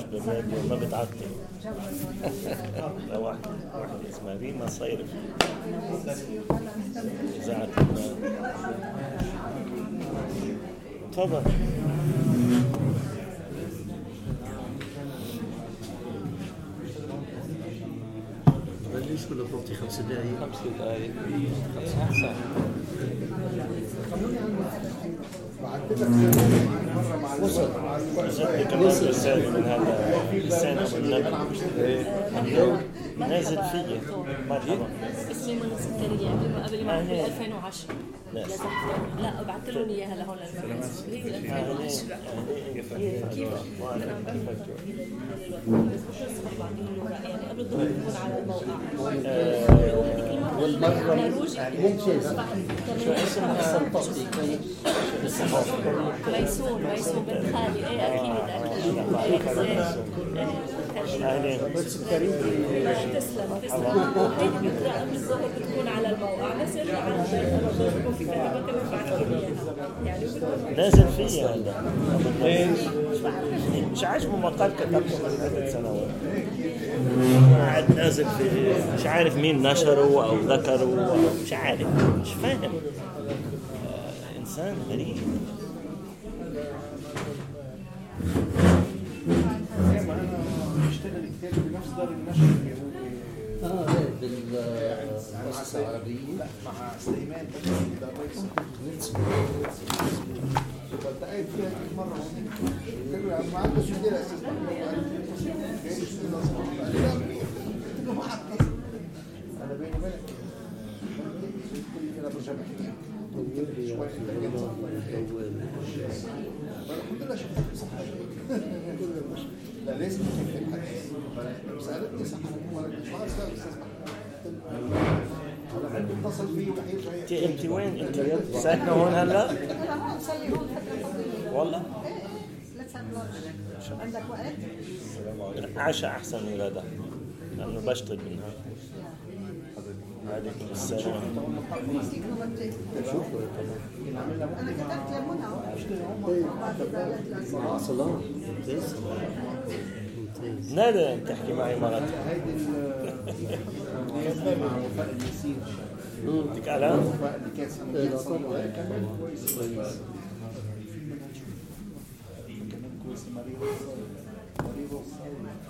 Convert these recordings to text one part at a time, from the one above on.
بالراديو ما بتعطي واحدة واحدة اسمها ريما صيرف. إذاعة تفضل. ليش ولا تعطي خمس دقائق؟ خمس دقائق خمس أحسن جدي كمان رسالة من هذا لسان أبو النبي نازل فيا مرحبا من قبل معك بال 2010 لا. بعثت لهم اياها لهون هي 2010 كيف يعني قبل الظهر بكون على الموقع والمرة ممتازة شو اسمها تطبيق ميسون ميسون بنت خالي إيه أكيد أكيد أهلين تسلم تسلم هيدي بتقرا قبل الظهر بتكون على الموقع بس ارجع على البيت بكون في اياها يعني نازل فيا هلا؟ مش عاجبه مقال كتبته من عدة سنوات قاعد نازل في مش عارف مين نشره أو ذكره أو مش عارف مش فاهم. آه، إنسان غريب. كتير بنفس دار النشر آه إيه، بالمؤسسة العربية. مع سليمان ده الرئيس كنت قاعد فيها مرة؟ ما عندكش مدير أساس جاي يشتري الاصوات قال لي لا قلت له ما حطيت أنا بيني وبينك كده بشبه شوية انت جيت فالحمد لله شفت لا لازم تكتب الحديث. وحيد انت وين انت ساكنه هون هلا؟ والله عندك وقت؟ عشاء احسن من لأنه بشتغل منها عليكم السلام أنا كتبت لمنى نادر تحكي معي صنع كمان كويس مريض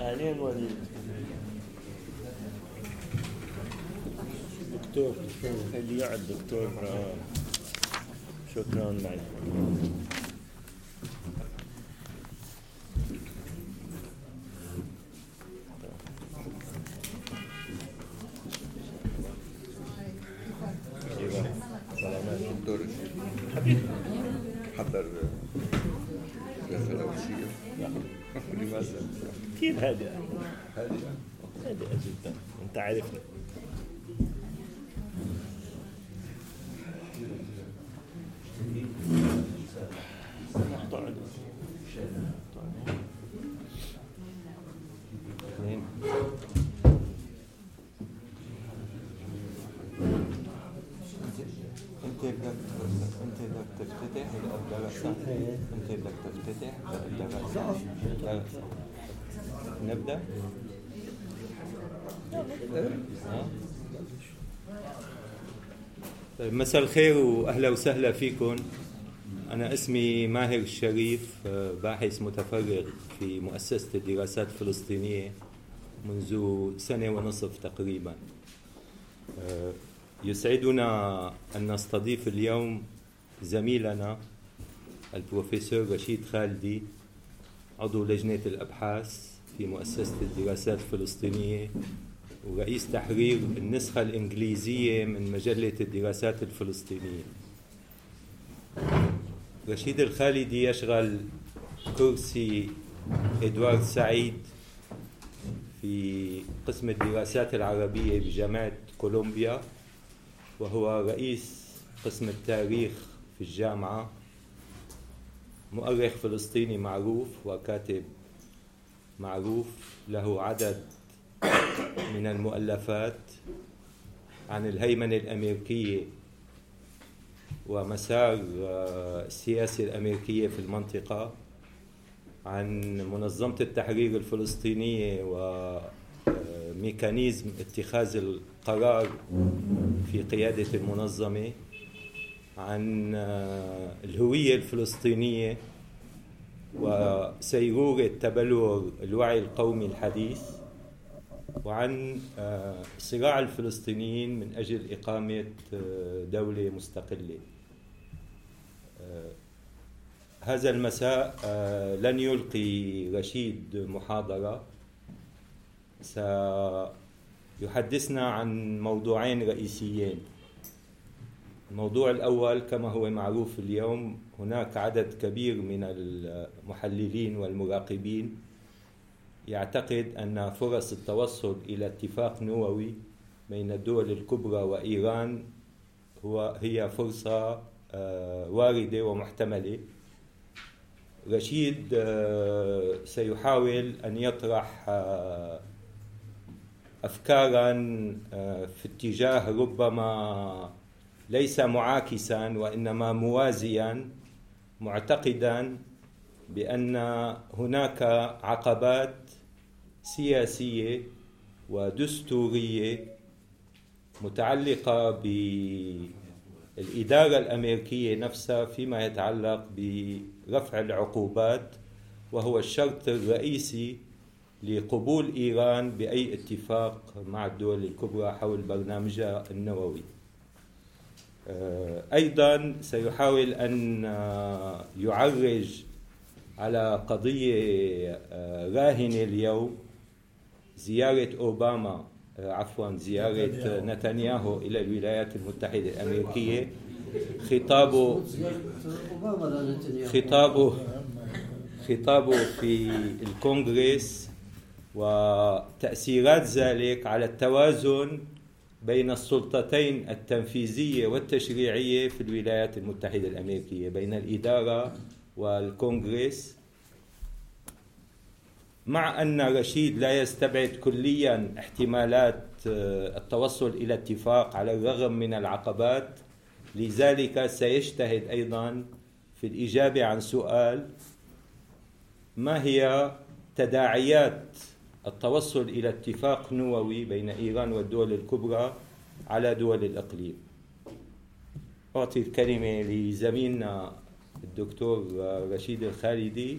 اهلين وليد دكتور اللي يقعد دكتور. شكرا معي مساء الخير وأهلا وسهلا فيكم. أنا اسمي ماهر الشريف آه، باحث متفرغ في مؤسسة الدراسات الفلسطينية منذ سنة ونصف تقريبا. آه، يسعدنا أن نستضيف اليوم زميلنا البروفيسور رشيد خالدي عضو لجنة الأبحاث في مؤسسة الدراسات الفلسطينية. ورئيس تحرير النسخة الإنجليزية من مجلة الدراسات الفلسطينية. رشيد الخالدي يشغل كرسي إدوارد سعيد في قسم الدراسات العربية بجامعة كولومبيا وهو رئيس قسم التاريخ في الجامعة. مؤرخ فلسطيني معروف وكاتب معروف له عدد من المؤلفات عن الهيمنة الأمريكية ومسار آه، السياسة الأمريكية في المنطقة عن منظمة التحرير الفلسطينية وميكانيزم اتخاذ القرار في قيادة المنظمة عن آه، الهوية الفلسطينية وسيرورة تبلور الوعي القومي الحديث. وعن آه، صراع الفلسطينيين من أجل إقامة آه، دولة مستقلة. هذا المساء لن يلقي رشيد محاضرة. سيحدثنا عن موضوعين رئيسيين. الموضوع الأول كما هو معروف اليوم هناك عدد كبير من المحللين والمراقبين. يعتقد أن فرص التوصل إلى اتفاق نووي بين الدول الكبرى وإيران هو هي فرصة آه، واردة ومحتملة. رشيد آه، سيحاول أن يطرح آه، أفكارا في اتجاه ربما ليس معاكسا وإنما موازيا معتقدا بأن هناك عقبات سياسية ودستورية متعلقة بالإدارة الأمريكية نفسها فيما يتعلق برفع العقوبات وهو الشرط الرئيسي لقبول إيران بأي اتفاق مع الدول الكبرى حول برنامجها النووي. آه، أيضا سيحاول آه، يعرج على قضية آه، راهنة اليوم زيارة أوباما عفوا زيارة نتنياهو إلى الولايات المتحدة الأمريكية. خطابه خطابه خطابه في الكونغرس وتأثيرات ذلك على التوازن بين السلطتين التنفيذية والتشريعية في الولايات المتحدة الأمريكية بين الإدارة والكونغرس. مع أن رشيد لا يستبعد كليا احتمالات آه، التوصل إلى اتفاق على الرغم من العقبات لذلك سيجتهد أيضا في الإجابة عن سؤال ما هي تداعيات التوصل إلى اتفاق نووي بين إيران والدول الكبرى على دول الإقليم؟ أعطي الكلمة لزميلنا الدكتور رشيد الخالدي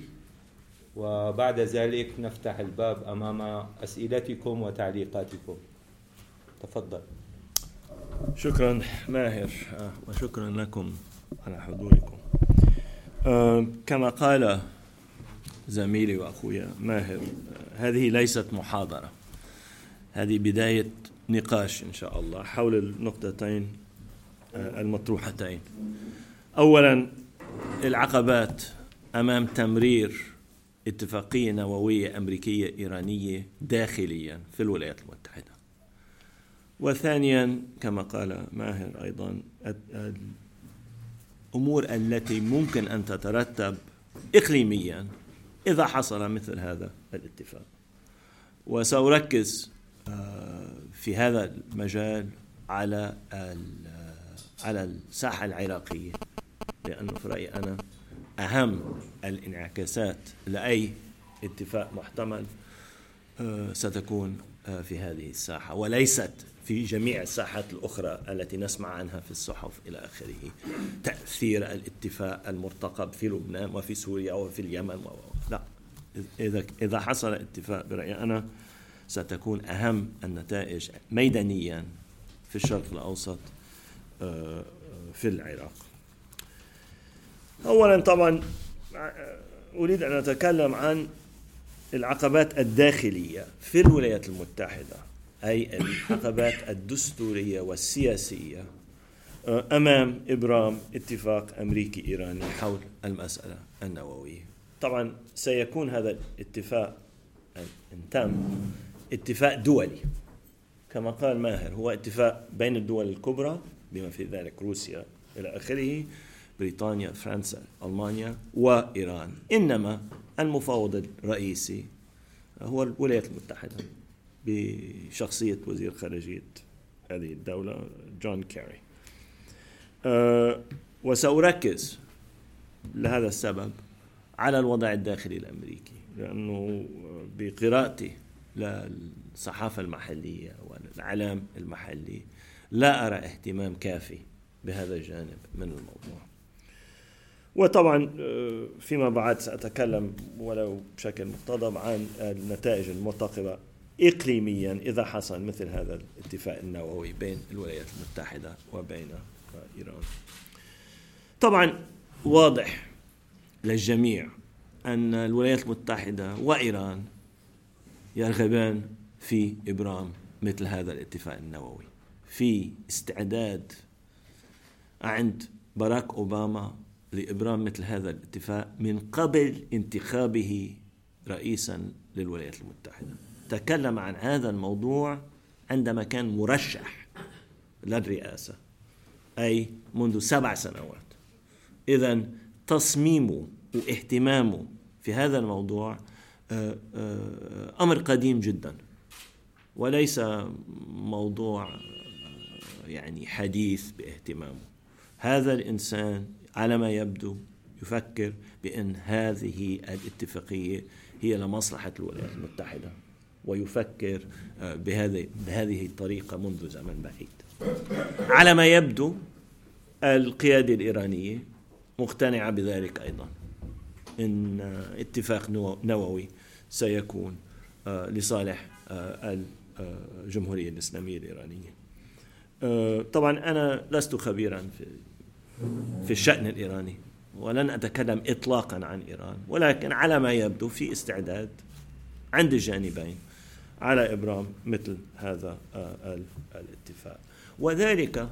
وبعد ذلك نفتح الباب أمام أسئلتكم وتعليقاتكم. تفضل. شكرا ماهر آه، وشكرا لكم على حضوركم. آه، كما قال زميلي واخويا ماهر هذه ليست محاضرة هذه بداية نقاش إن شاء الله حول النقطتين آه، المطروحتين. اولا العقبات أمام تمرير اتفاقية نووية أمريكية إيرانية داخليا في الولايات المتحدة. وثانيا كما قال ماهر أيضا الأمور التي ممكن أن تترتب اقليميا إذا حصل مثل هذا الاتفاق. وسأركز آه، في هذا المجال على على الساحة العراقية. لأنه في رأيي أنا أهم الانعكاسات لأي اتفاق محتمل آه، ستكون آه، في هذه الساحة وليست في جميع الساحات الأخرى التي نسمع عنها في الصحف إلى آخره. تأثير الاتفاق المرتقب في لبنان وفي سوريا وفي اليمن لا. إذا إذا حصل اتفاق برأيي أنا ستكون أهم النتائج ميدانيا في الشرق الأوسط آه، في العراق. أولا طبعا أريد أن أتكلم عن العقبات الداخلية في الولايات المتحدة أي العقبات الدستورية والسياسية آه، أمام إبرام اتفاق أمريكي إيراني حول المسألة النووية. طبعا سيكون هذا الاتفاق إن تم اتفاق دولي. كما قال ماهر هو اتفاق بين الدول الكبرى بما في ذلك روسيا إلى آخره بريطانيا فرنسا ألمانيا وإيران. إنما المفاوض الرئيسي هو الولايات المتحدة بشخصية وزير خارجية هذه الدولة جون كيري. أه وسأركز لهذا السبب على الوضع الداخلي الأمريكي لأنه بقراءتي للصحافة المحلية والإعلام المحلي لا أرى اهتمام كافي بهذا الجانب من الموضوع. وطبعا آه، فيما بعد سأتكلم ولو بشكل مقتضب عن النتائج المرتقبة إقليميا إذا حصل مثل هذا الاتفاق النووي بين الولايات المتحدة وبين إيران. طبعا واضح للجميع أن الولايات المتحدة وإيران يرغبان في إبرام مثل هذا الاتفاق النووي في استعداد عند باراك أوباما لإبرام مثل هذا الاتفاق من قبل انتخابه رئيسا للولايات المتحدة. تكلم عن هذا الموضوع عندما كان مرشح للرئاسة أي منذ سبع سنوات. اذا تصميمه واهتمامه في هذا الموضوع آه، آه، أمر قديم جدا. وليس موضوع يعني حديث باهتمامه. هذا الإنسان على ما يبدو يفكر بأن هذه الاتفاقية هي لمصلحة الولايات المتحدة ويفكر آه، بهذه بهذه الطريقة منذ زمن بعيد. على ما يبدو القيادة الإيرانية مقتنعة بذلك أيضا إن اتفاق نووي سيكون آه، لصالح آه، الجمهورية الإسلامية الإيرانية. آه، طبعا أنا لست خبيرا في في الشأن الإيراني. ولن أتكلم إطلاقا عن إيران ولكن على ما يبدو في استعداد عند الجانبين على إبرام مثل هذا آه، الاتفاق. وذلك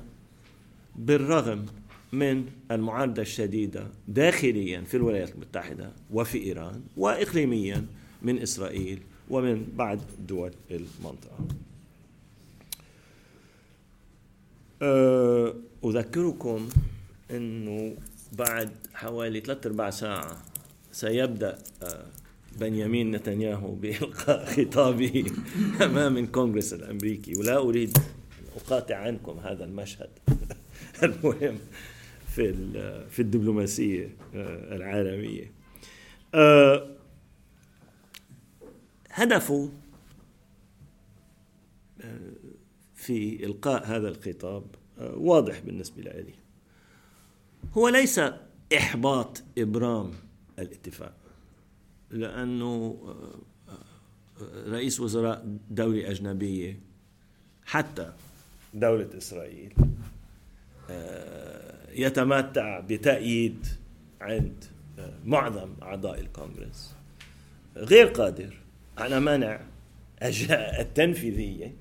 بالرغم من المعارضة الشديدة داخليا في الولايات المتحدة وفي إيران وإقليميا من إسرائيل ومن بعض دول المنطقة. أه، أذكركم أنه بعد حوالي ثلاثة أرباع ساعة سيبدأ أه، بنيامين نتنياهو بإلقاء خطابه أمام الكونغرس الأمريكي. ولا أريد أقاطع عنكم هذا المشهد المهم في في الدبلوماسية أه، العالمية. هدفه آه، في إلقاء هذا الخطاب آه، واضح بالنسبة لي. هو ليس إحباط إبرام الاتفاق لأنه آه، رئيس وزراء دولة أجنبية حتى دولة إسرائيل يتمتع بتأييد عند معظم أعضاء الكونغرس. غير قادر على منع الجهة التنفيذية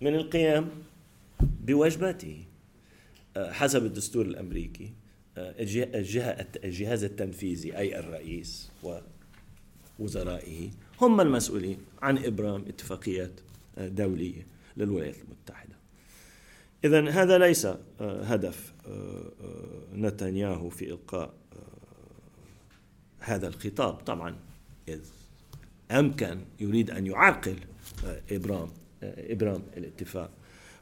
من القيام بواجباته آه، حسب الدستور الأمريكي. آه، الجهه الجهاز التنفيذي أي الرئيس ووزرائه هم المسؤولين عن إبرام اتفاقيات آه، دولية للولايات المتحدة. اذا هذا ليس هدف نتنياهو في إلقاء هذا الخطاب طبعا إذ أمكن يريد أن يعرقل آه، إبرام آه، إبرام الاتفاق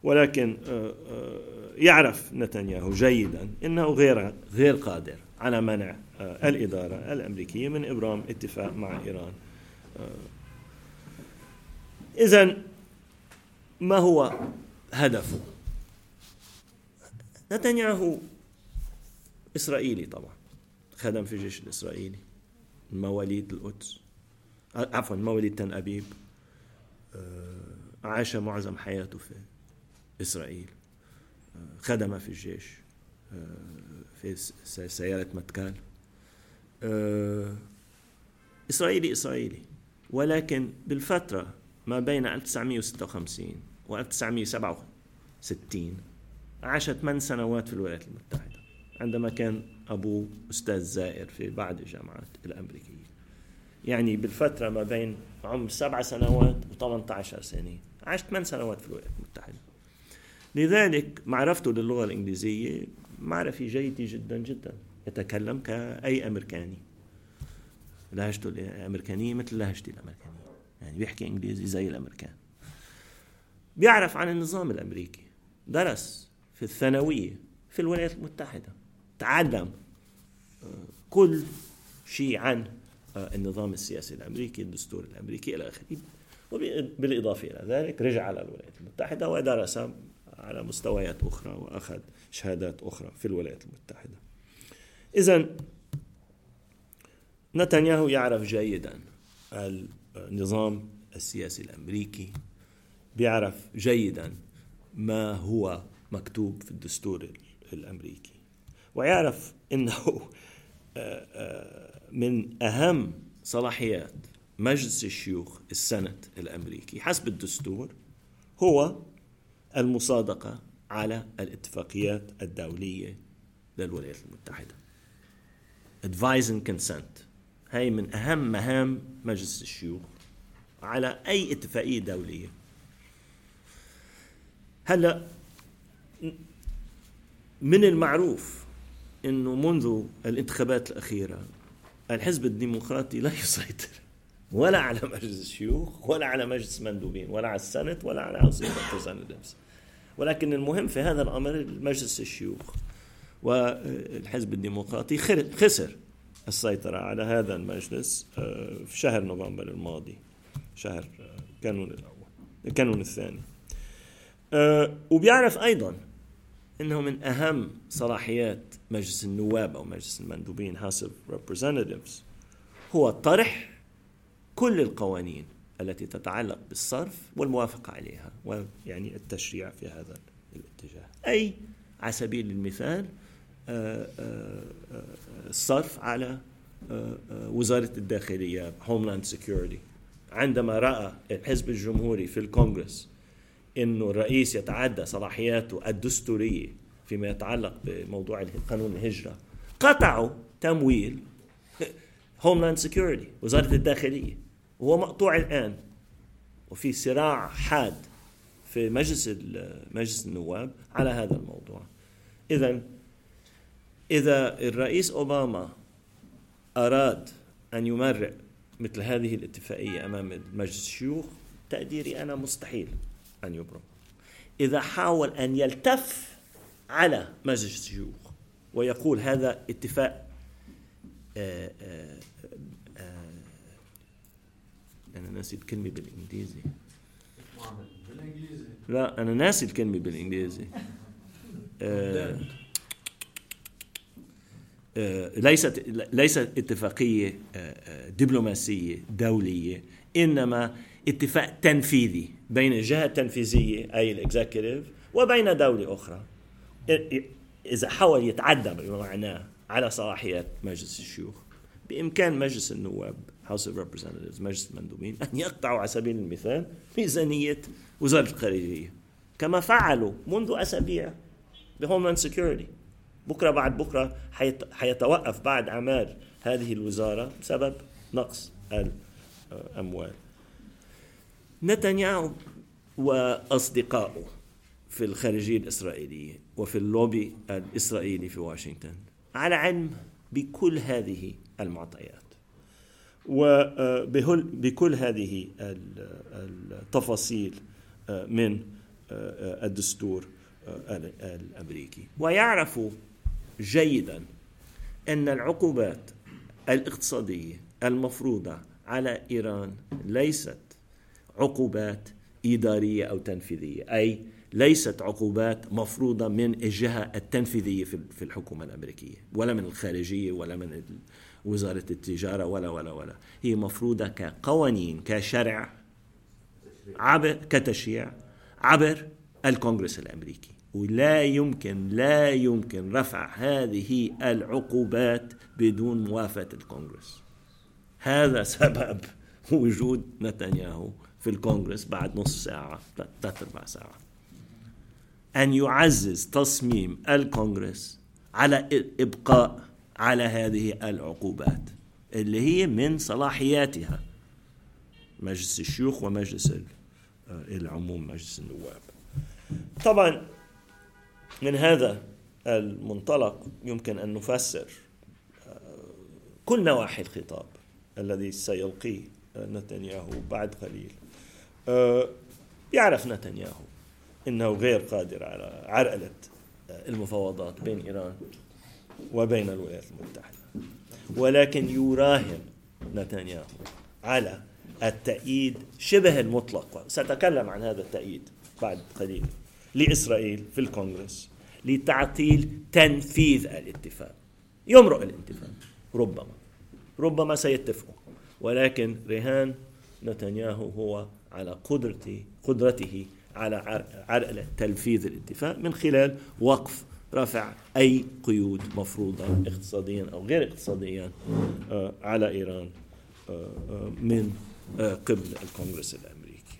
ولكن آه، يعرف نتنياهو جيدا إنه غير غير قادر على منع الإدارة الأمريكية من إبرام اتفاق مع إيران. اذا ما هو هدفه؟ نتنياهو إسرائيلي طبعا خدم في الجيش الإسرائيلي مواليد القدس عفوا مواليد تل أبيب آه، عاش معظم حياته في إسرائيل. خدم في الجيش في سيارة متكال. إسرائيلي إسرائيلي. ولكن بالفترة ما بين 1956 و 1967 عاش ثمان سنوات في الولايات المتحدة عندما كان أبوه أستاذ زائر في بعض الجامعات الأمريكية. يعني بالفترة ما بين عمر سبع سنوات و18 سنة عاش ثمان سنوات في الولايات المتحدة. لذلك معرفته للغة الإنجليزية معرفة جيدة جدا جدا. يتكلم كأي أمريكاني. لهجته الأمريكانية مثل لهجتي الأمريكانية. يعني بيحكي إنجليزي زي الأمريكان. بيعرف عن النظام الأمريكي. درس في الثانوية في الولايات المتحدة. تعلم آه، كل شيء عن آه، النظام السياسي الأمريكي، الدستور الأمريكي إلى آخره. بالإضافة إلى ذلك رجع على الولايات المتحدة ودرس على مستويات أخرى وأخذ شهادات أخرى في الولايات المتحدة. اذا نتنياهو يعرف جيدا النظام السياسي الأمريكي بيعرف جيدا ما هو مكتوب في الدستور الأمريكي ويعرف إنه آه، آه، من أهم صلاحيات مجلس الشيوخ السنت الأمريكي حسب الدستور هو المصادقة على الاتفاقيات الدولية للولايات المتحدة. Advise and consent. هاي من أهم مهام مجلس الشيوخ على أي اتفاقية دولية. هلأ من المعروف إنه منذ الانتخابات الأخيرة الحزب الديمقراطي لا يسيطر ولا على مجلس الشيوخ ولا على مجلس مندوبين ولا على ال Senate ولا على House Representatives ولكن المهم في هذا الأمر مجلس الشيوخ والحزب الديمقراطي خسر السيطرة على هذا المجلس آه، في شهر نوفمبر الماضي شهر آه، كانون الأول كانون الثاني. آه، وبيعرف أيضا إنه من أهم صلاحيات مجلس النواب أو مجلس المندوبين House of Representatives هو طرح كل القوانين التي تتعلق بالصرف والموافقة عليها ويعني التشريع في هذا الاتجاه. أي على سبيل المثال آه، آه، آه، الصرف على وزارة الداخلية Homeland Security عندما رأى الحزب الجمهوري في الكونغرس إنه الرئيس يتعدى صلاحياته الدستورية فيما يتعلق بموضوع قانون الهجرة قطعوا تمويل Homeland Security وزارة الداخلية. وهو مقطوع الآن. وفي صراع حاد في مجلس مجلس النواب على هذا الموضوع. اذا إذا الرئيس أوباما أراد أن يمرق مثل هذه الاتفاقية أمام مجلس الشيوخ تقديري أنا مستحيل أن يبرم. إذا حاول أن يلتف على مجلس الشيوخ ويقول هذا اتفاق آآ آه، آآ آه، آآ آه، أنا ناسي الكلمة بالإنجليزي. لا أنا ناسي الكلمة بالإنجليزي. ليست ليست اتفاقية دبلوماسية دولية إنما اتفاق تنفيذي بين الجهة التنفيذية أي ال executive وبين دولة أخرى. إذا حاول يتعدى بمعناه على صلاحيات مجلس الشيوخ بإمكان مجلس النواب House of Representatives مجلس المندوبين أن يقطعوا على سبيل المثال ميزانية وزارة الخارجية. كما فعلوا منذ أسابيع ب Homeland Security بكرة بعد بكرة حيتوقف بعد أعمال هذه الوزارة بسبب نقص الأموال. نتنياهو وأصدقائه في الخارجية الإسرائيلية وفي اللوبي الإسرائيلي في واشنطن على علم بكل هذه المعطيات. وبكل هذه التفاصيل من الدستور الأمريكي. ويعرف جيدا أن العقوبات الاقتصادية المفروضة على إيران ليست عقوبات إدارية أو تنفيذية أي ليست عقوبات مفروضة من الجهة التنفيذية في الحكومة الأمريكية ولا من الخارجية ولا من وزارة التجارة ولا ولا ولا. هي مفروضة كقوانين كشرع عبر كتشريع عبر الكونغرس الأمريكي. ولا يمكن لا يمكن رفع هذه العقوبات بدون موافقة الكونغرس. هذا سبب وجود نتنياهو في الكونغرس بعد نصف ساعة ثلاث أربع ساعة أن يعزز تصميم الكونغرس على إبقاء على هذه العقوبات اللي هي من صلاحياتها. مجلس الشيوخ ومجلس آه، العموم مجلس النواب. طبعا من هذا المنطلق يمكن أن نفسر آه، كل نواحي الخطاب الذي سيلقيه آه، نتنياهو بعد قليل. يعرف نتنياهو إنه غير قادر على عرقلة المفاوضات بين إيران وبين الولايات المتحدة. ولكن يراهن نتنياهو على التأييد شبه المطلق. سأتكلم عن هذا التأييد بعد قليل. لإسرائيل في الكونغرس لتعطيل تنفيذ الاتفاق. يمرق الاتفاق ربما ربما سيتفقوا. ولكن رهان نتنياهو هو على قدرته قدرته على عر- عرقلة تنفيذ الاتفاق من خلال وقف رفع أي قيود مفروضة اقتصاديا أو غير اقتصاديا آه، على إيران آه، آه، من قبل الكونغرس الأمريكي.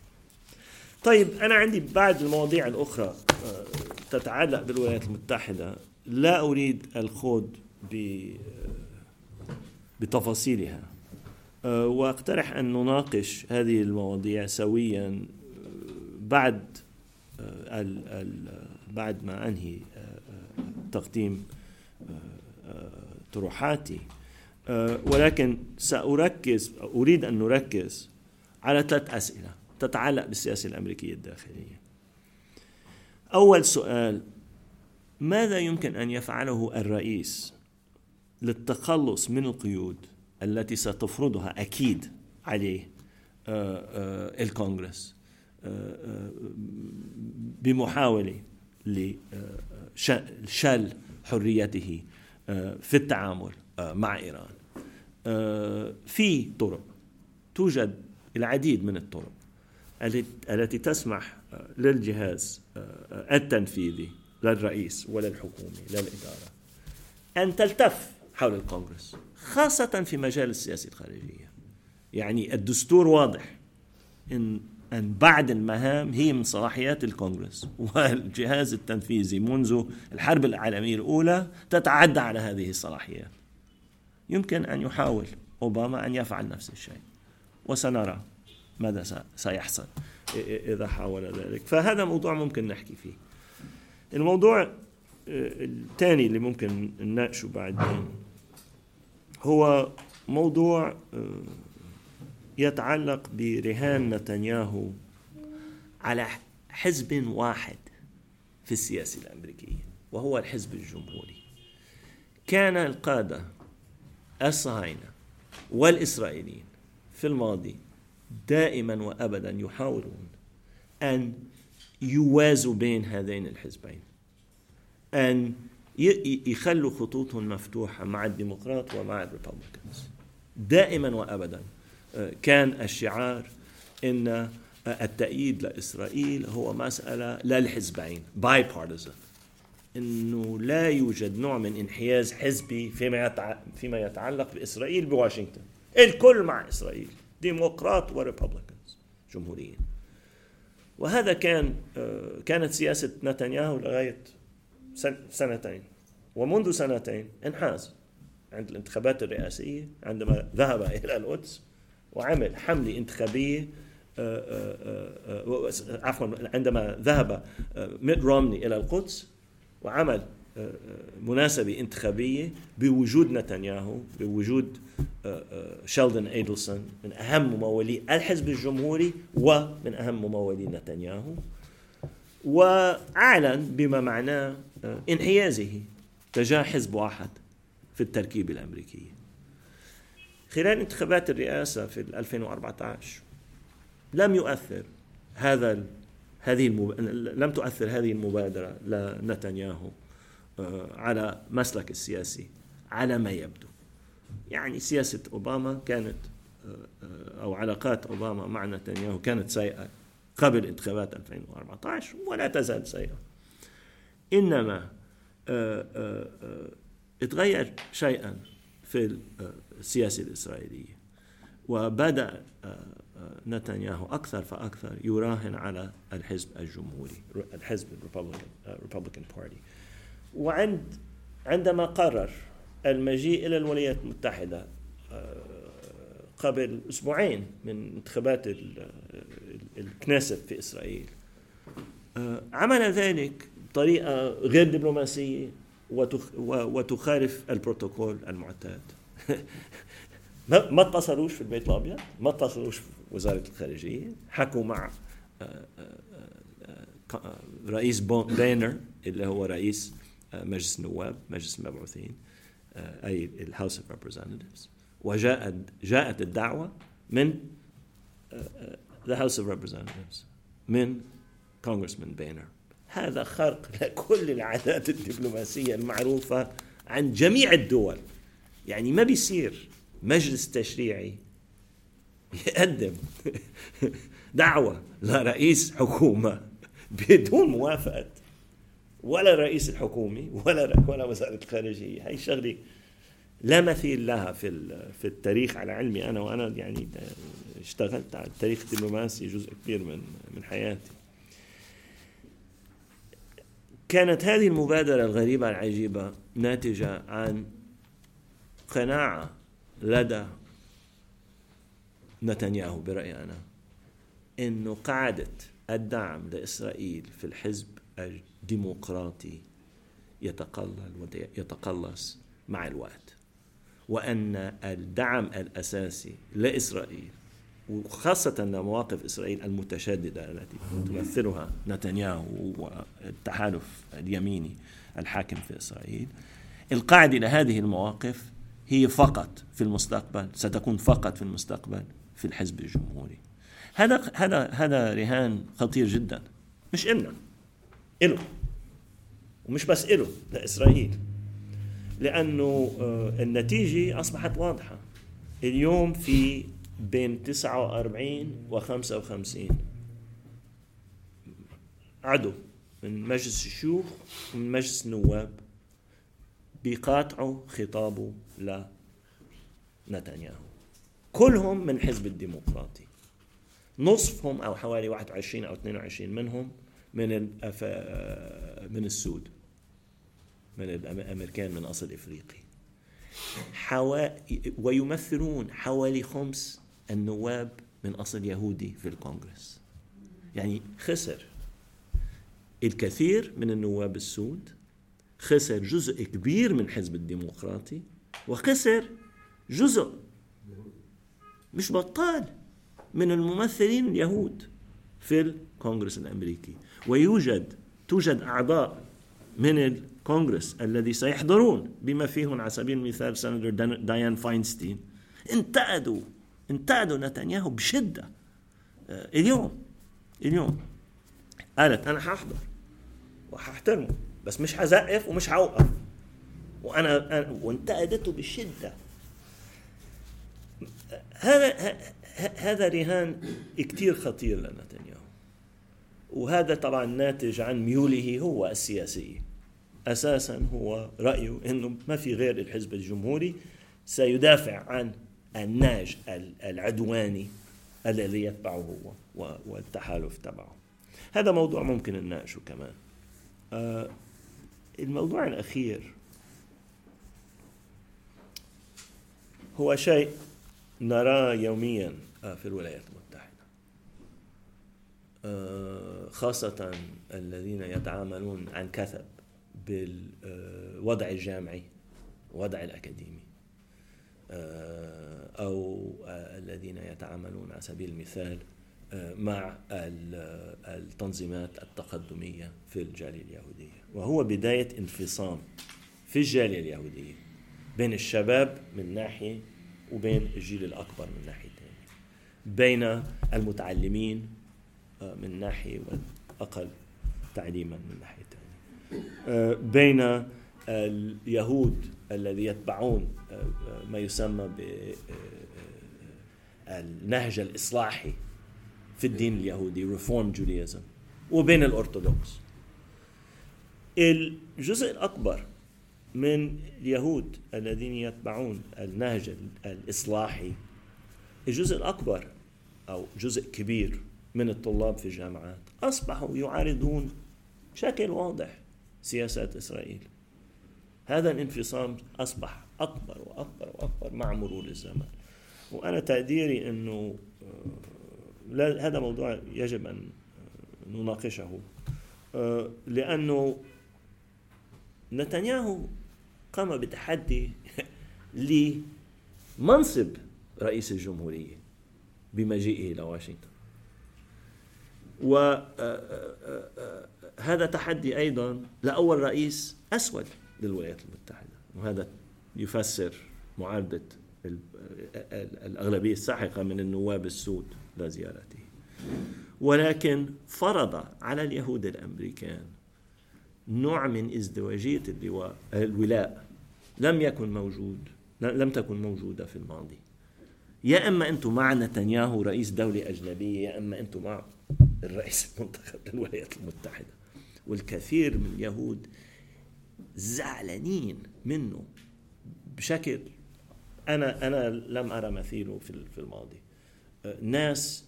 طيب أنا عندي بعض المواضيع الأخرى تتعلق بالولايات المتحدة. لا أريد الخوض بتفاصيلها. وأقترح أن نناقش هذه المواضيع سويا بعد بعد ما آه، تقديم آه، آه، طروحاتي آه، ولكن سأركز أريد أن نركز على ثلاث أسئلة تتعلق بالسياسة الأمريكية الداخلية. أول سؤال ماذا يمكن أن يفعله الرئيس للتخلص من القيود التي ستفرضها أكيد عليه الكونغرس آه، لشل حريته آه، في التعامل آه، مع إيران. آه، في طرق توجد العديد من الطرق التي- تسمح للجهاز التنفيذي للرئيس وللحكومه للإدارة أن تلتف حول الكونغرس خاصة في مجال السياسة الخارجية يعني الدستور واضح إن أن بعض المهام هي من صلاحيات الكونغرس والجهاز التنفيذي منذ الحرب العالمية الأولى تتعدى على هذه الصلاحيات. يمكن أن يحاول أوباما أن يفعل نفس الشيء وسنرى ماذا سيحصل إذا حاول ذلك. فهذا موضوع ممكن نحكي فيه. الموضوع الثاني اللي ممكن نناقشه بعدين هو موضوع يتعلق برهان نتنياهو على حزب واحد في السياسة الأمريكية وهو الحزب الجمهوري. كان القادة الصهاينة والإسرائيليين في الماضي دائما وأبدا يحاولون أن يوازوا بين هذين الحزبين أن يخلوا خطوطهم مفتوحة مع الديمقراط ومع ال Republicans دائما وأبدا. كان الشعار آه، التأييد لإسرائيل هو مسألة للحزبين bipartisan إنه لا يوجد نوع من انحياز حزبي فيما. فيما يتعلق بإسرائيل بواشنطن. الكل مع إسرائيل ديمقراط و Republicans جمهوريين. وهذا كان آه، كانت سياسة نتنياهو لغاية سن- سنتين. ومنذ سنتين انحاز عند الانتخابات الرئاسية عندما ذهب إلى القدس. وعمل حملة انتخابية آه، آه، آه، عفوا عندما ذهب ميت رومني إلى القدس وعمل مناسبة انتخابية بوجود نتنياهو بوجود شيلدون إيدلسون من أهم ممولي الحزب الجمهوري ومن أهم ممولي نتنياهو وأعلن بما معناه انحيازه تجاه حزب واحد في التركيبة الأمريكية. خلال انتخابات الرئاسة في 2014 لم يؤثر هذا هذه المب... لم تؤثر هذه المبادرة لنتنياهو آه، على مسلك السياسي على ما يبدو. يعني سياسة أوباما كانت آه، آه، أو علاقات أوباما مع نتنياهو كانت سيئة قبل انتخابات 2014 ولا تزال سيئة. إنما اتغير شيئا في السياسة الإسرائيلية. وبدأ آه، آه، نتنياهو أكثر فأكثر يراهن على الحزب الجمهوري الحزب ال Republican Party وعند عندما قرر المجيء إلى الولايات المتحدة آه، قبل أسبوعين من انتخابات ال- ال- الكنيست في إسرائيل آه، عمل ذلك بطريقة غير دبلوماسية وتخالف البروتوكول المعتاد. ما اتصلوش في البيت الأبيض ما اتصلوش في وزارة الخارجية حكوا مع آه، آه، آه، رئيس بينر اللي هو رئيس مجلس النواب مجلس المبعوثين أي ال House of Representatives وجاءت جاءت الدعوة من the House of Representatives من Congressman Boehner هذا خرق لكل العادات الدبلوماسية المعروفة عن جميع الدول. يعني ما بيصير مجلس تشريعي يقدم دعوة لرئيس حكومة بدون موافقة. ولا الرئيس الحكومي ولا ولا وزارة الخارجية. هي شغلة لا مثيل لها في في التاريخ على علمي. أنا وأنا يعني اشتغلت على التاريخ الدبلوماسي جزء كبير من من حياتي. كانت هذه المبادرة الغريبة العجيبة ناتجة عن قناعة لدى نتنياهو برأيي أنا أنه قاعدة الدعم لإسرائيل في الحزب الديمقراطي يتقلل ويتقلص مع الوقت وأن الدعم الأساسي لإسرائيل وخاصة مواقف إسرائيل المتشددة التي تمثلها نتنياهو والتحالف اليميني الحاكم في إسرائيل القاعدة لهذه المواقف هي فقط في المستقبل ستكون فقط في المستقبل في الحزب الجمهوري. هذا هذا هذا رهان خطير جدا. مش إلنا إله. ومش بس إله لإسرائيل لأنه آه، النتيجة أصبحت واضحة. اليوم في بين 49 و 55 عدو من مجلس الشيوخ ومن مجلس النواب بيقاطعوا خطابه لنتنياهو كلهم من حزب الديمقراطي. نصفهم أو حوالي 21 أو 22 منهم من الأف- من السود. من الأمريكان من أصل إفريقي. حوا... ويمثلون حوالي خمس النواب من أصل يهودي في الكونغرس. يعني خسر الكثير من النواب السود خسر جزء كبير من حزب الديمقراطي وخسر جزء. مش بطال من الممثلين اليهود في الكونغرس الأمريكي. ويوجد توجد أعضاء من الكونغرس الذي سيحضرون بما فيهم على سبيل المثال دان- ديان فاينستين. انتقدوا انتقدوا نتنياهو بشدة. آه، اليوم اليوم. قالت أنا ححضر وححترمه بس مش حزقف ومش حوقف وأنا أنا- وانتقدته بشده هذا هذا رهان كتير خطير لنتنياهو. وهذا طبعا ناتج عن ميوله هو السياسية أساسا هو رأيه أنه ما في غير الحزب الجمهوري سيدافع عن الناج ال- العدواني الذي يتبعه هو والتحالف تبعه. هذا موضوع ممكن نناقشه كمان. آه، الموضوع الأخير هو شيء نراه يوميا آه، في الولايات المتحدة. آه، خاصة الذين يتعاملون عن كثب بالوضع الجامعي الوضع الأكاديمي. آه، أو الذين يتعاملون على سبيل المثال مع ال- التنظيمات التقدمية في الجالية اليهودية. وهو بداية انفصام في الجالية اليهودية. بين الشباب من ناحية وبين الجيل الأكبر من ناحية ثانية بين المتعلمين آه، من ناحية والأقل تعليما من ناحية ثانية آه، بين اليهود الذي يتبعون آه، آه، ما يسمى بالنهج الإصلاحي في الدين اليهودي ريفورم جوديزم وبين الأرثوذكس. الجزء الأكبر من اليهود الذين يتبعون النهج الإصلاحي. الجزء الأكبر أو جزء كبير من الطلاب في الجامعات أصبحوا يعارضون بشكل واضح سياسات إسرائيل. هذا الانفصام أصبح أكبر وأكبر وأكبر مع مرور الزمن. وأنا تقديري أنه آه، هذا موضوع يجب أن نناقشه آه، لأنه نتنياهو قام بتحدي لمنصب رئيس الجمهورية بمجيئه إلى واشنطن. وهذا تحدي أيضا لأول رئيس أسود للولايات المتحدة. وهذا يفسر معارضة ال- ال- الأغلبية الساحقة من النواب السود لزيارته ولكن فرض على اليهود الأمريكان نوع من ازدواجية اللواء الولاء. لم يكن موجود لم تكن موجودة في الماضي. يا إما أنتم مع نتنياهو رئيس دولة أجنبية يا إما أنتم مع الرئيس المنتخب للولايات المتحدة. والكثير من اليهود زعلانين منه بشكل أنا أنا لم أرى مثيله في في الماضي. ناس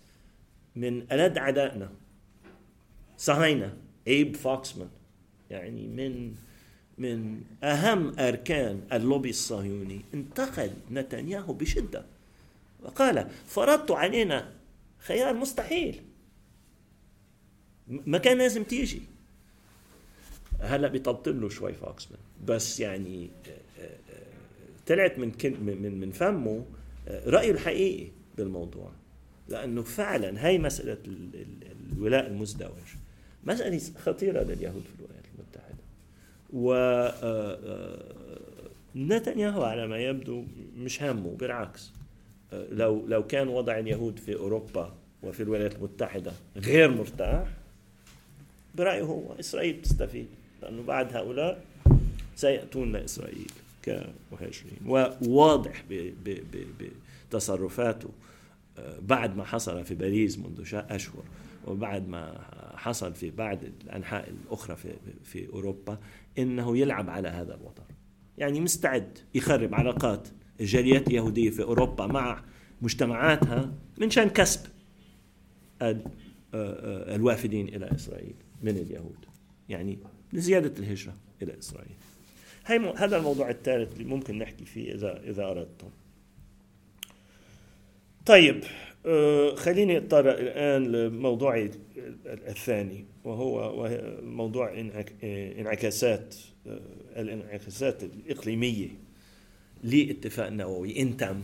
من ألد أعدائنا صهاينة ايب فوكسمان يعني من من أهم أركان اللوبي الصهيوني انتقد نتنياهو بشدة. وقال فرضت علينا خيار مستحيل. ما كان لازم تيجي. هلا بيطبطب له شوي فوكسمان. بس يعني آه، آه، آه، طلعت من من من- فمه رأيه الحقيقي بالموضوع. لأنه فعلا هي مسألة ال- ال- الولاء المزدوج. مسألة خطيرة لليهود. و آه، آه، نتنياهو على ما يبدو مش همه بالعكس. آه، لو لو كان وضع اليهود في أوروبا وفي الولايات المتحدة غير مرتاح برأيه هو إسرائيل تستفيد لأنه بعد هؤلاء سيأتون لاسرائيل كمهاجرين وواضح بتصرفاته بعد ما حصل في باريس منذ أشهر. وبعد ما حصل في بعض الأنحاء الأخرى في في أوروبا إنه يلعب على هذا الوتر يعني مستعد يخرب علاقات الجاليات اليهودية في أوروبا مع مجتمعاتها من شأن كسب آه، آه، الوافدين إلى إسرائيل من اليهود. يعني لزيادة الهجرة إلى إسرائيل. هي هذا الموضوع الثالث اللي ممكن نحكي فيه اذا إذا أردتم. طيب خليني اتطرق الآن لموضوعي الثاني وهو موضوع انعك- آه، انعكاسات آه، الانعكاسات الإقليمية لاتفاق النووي ان تم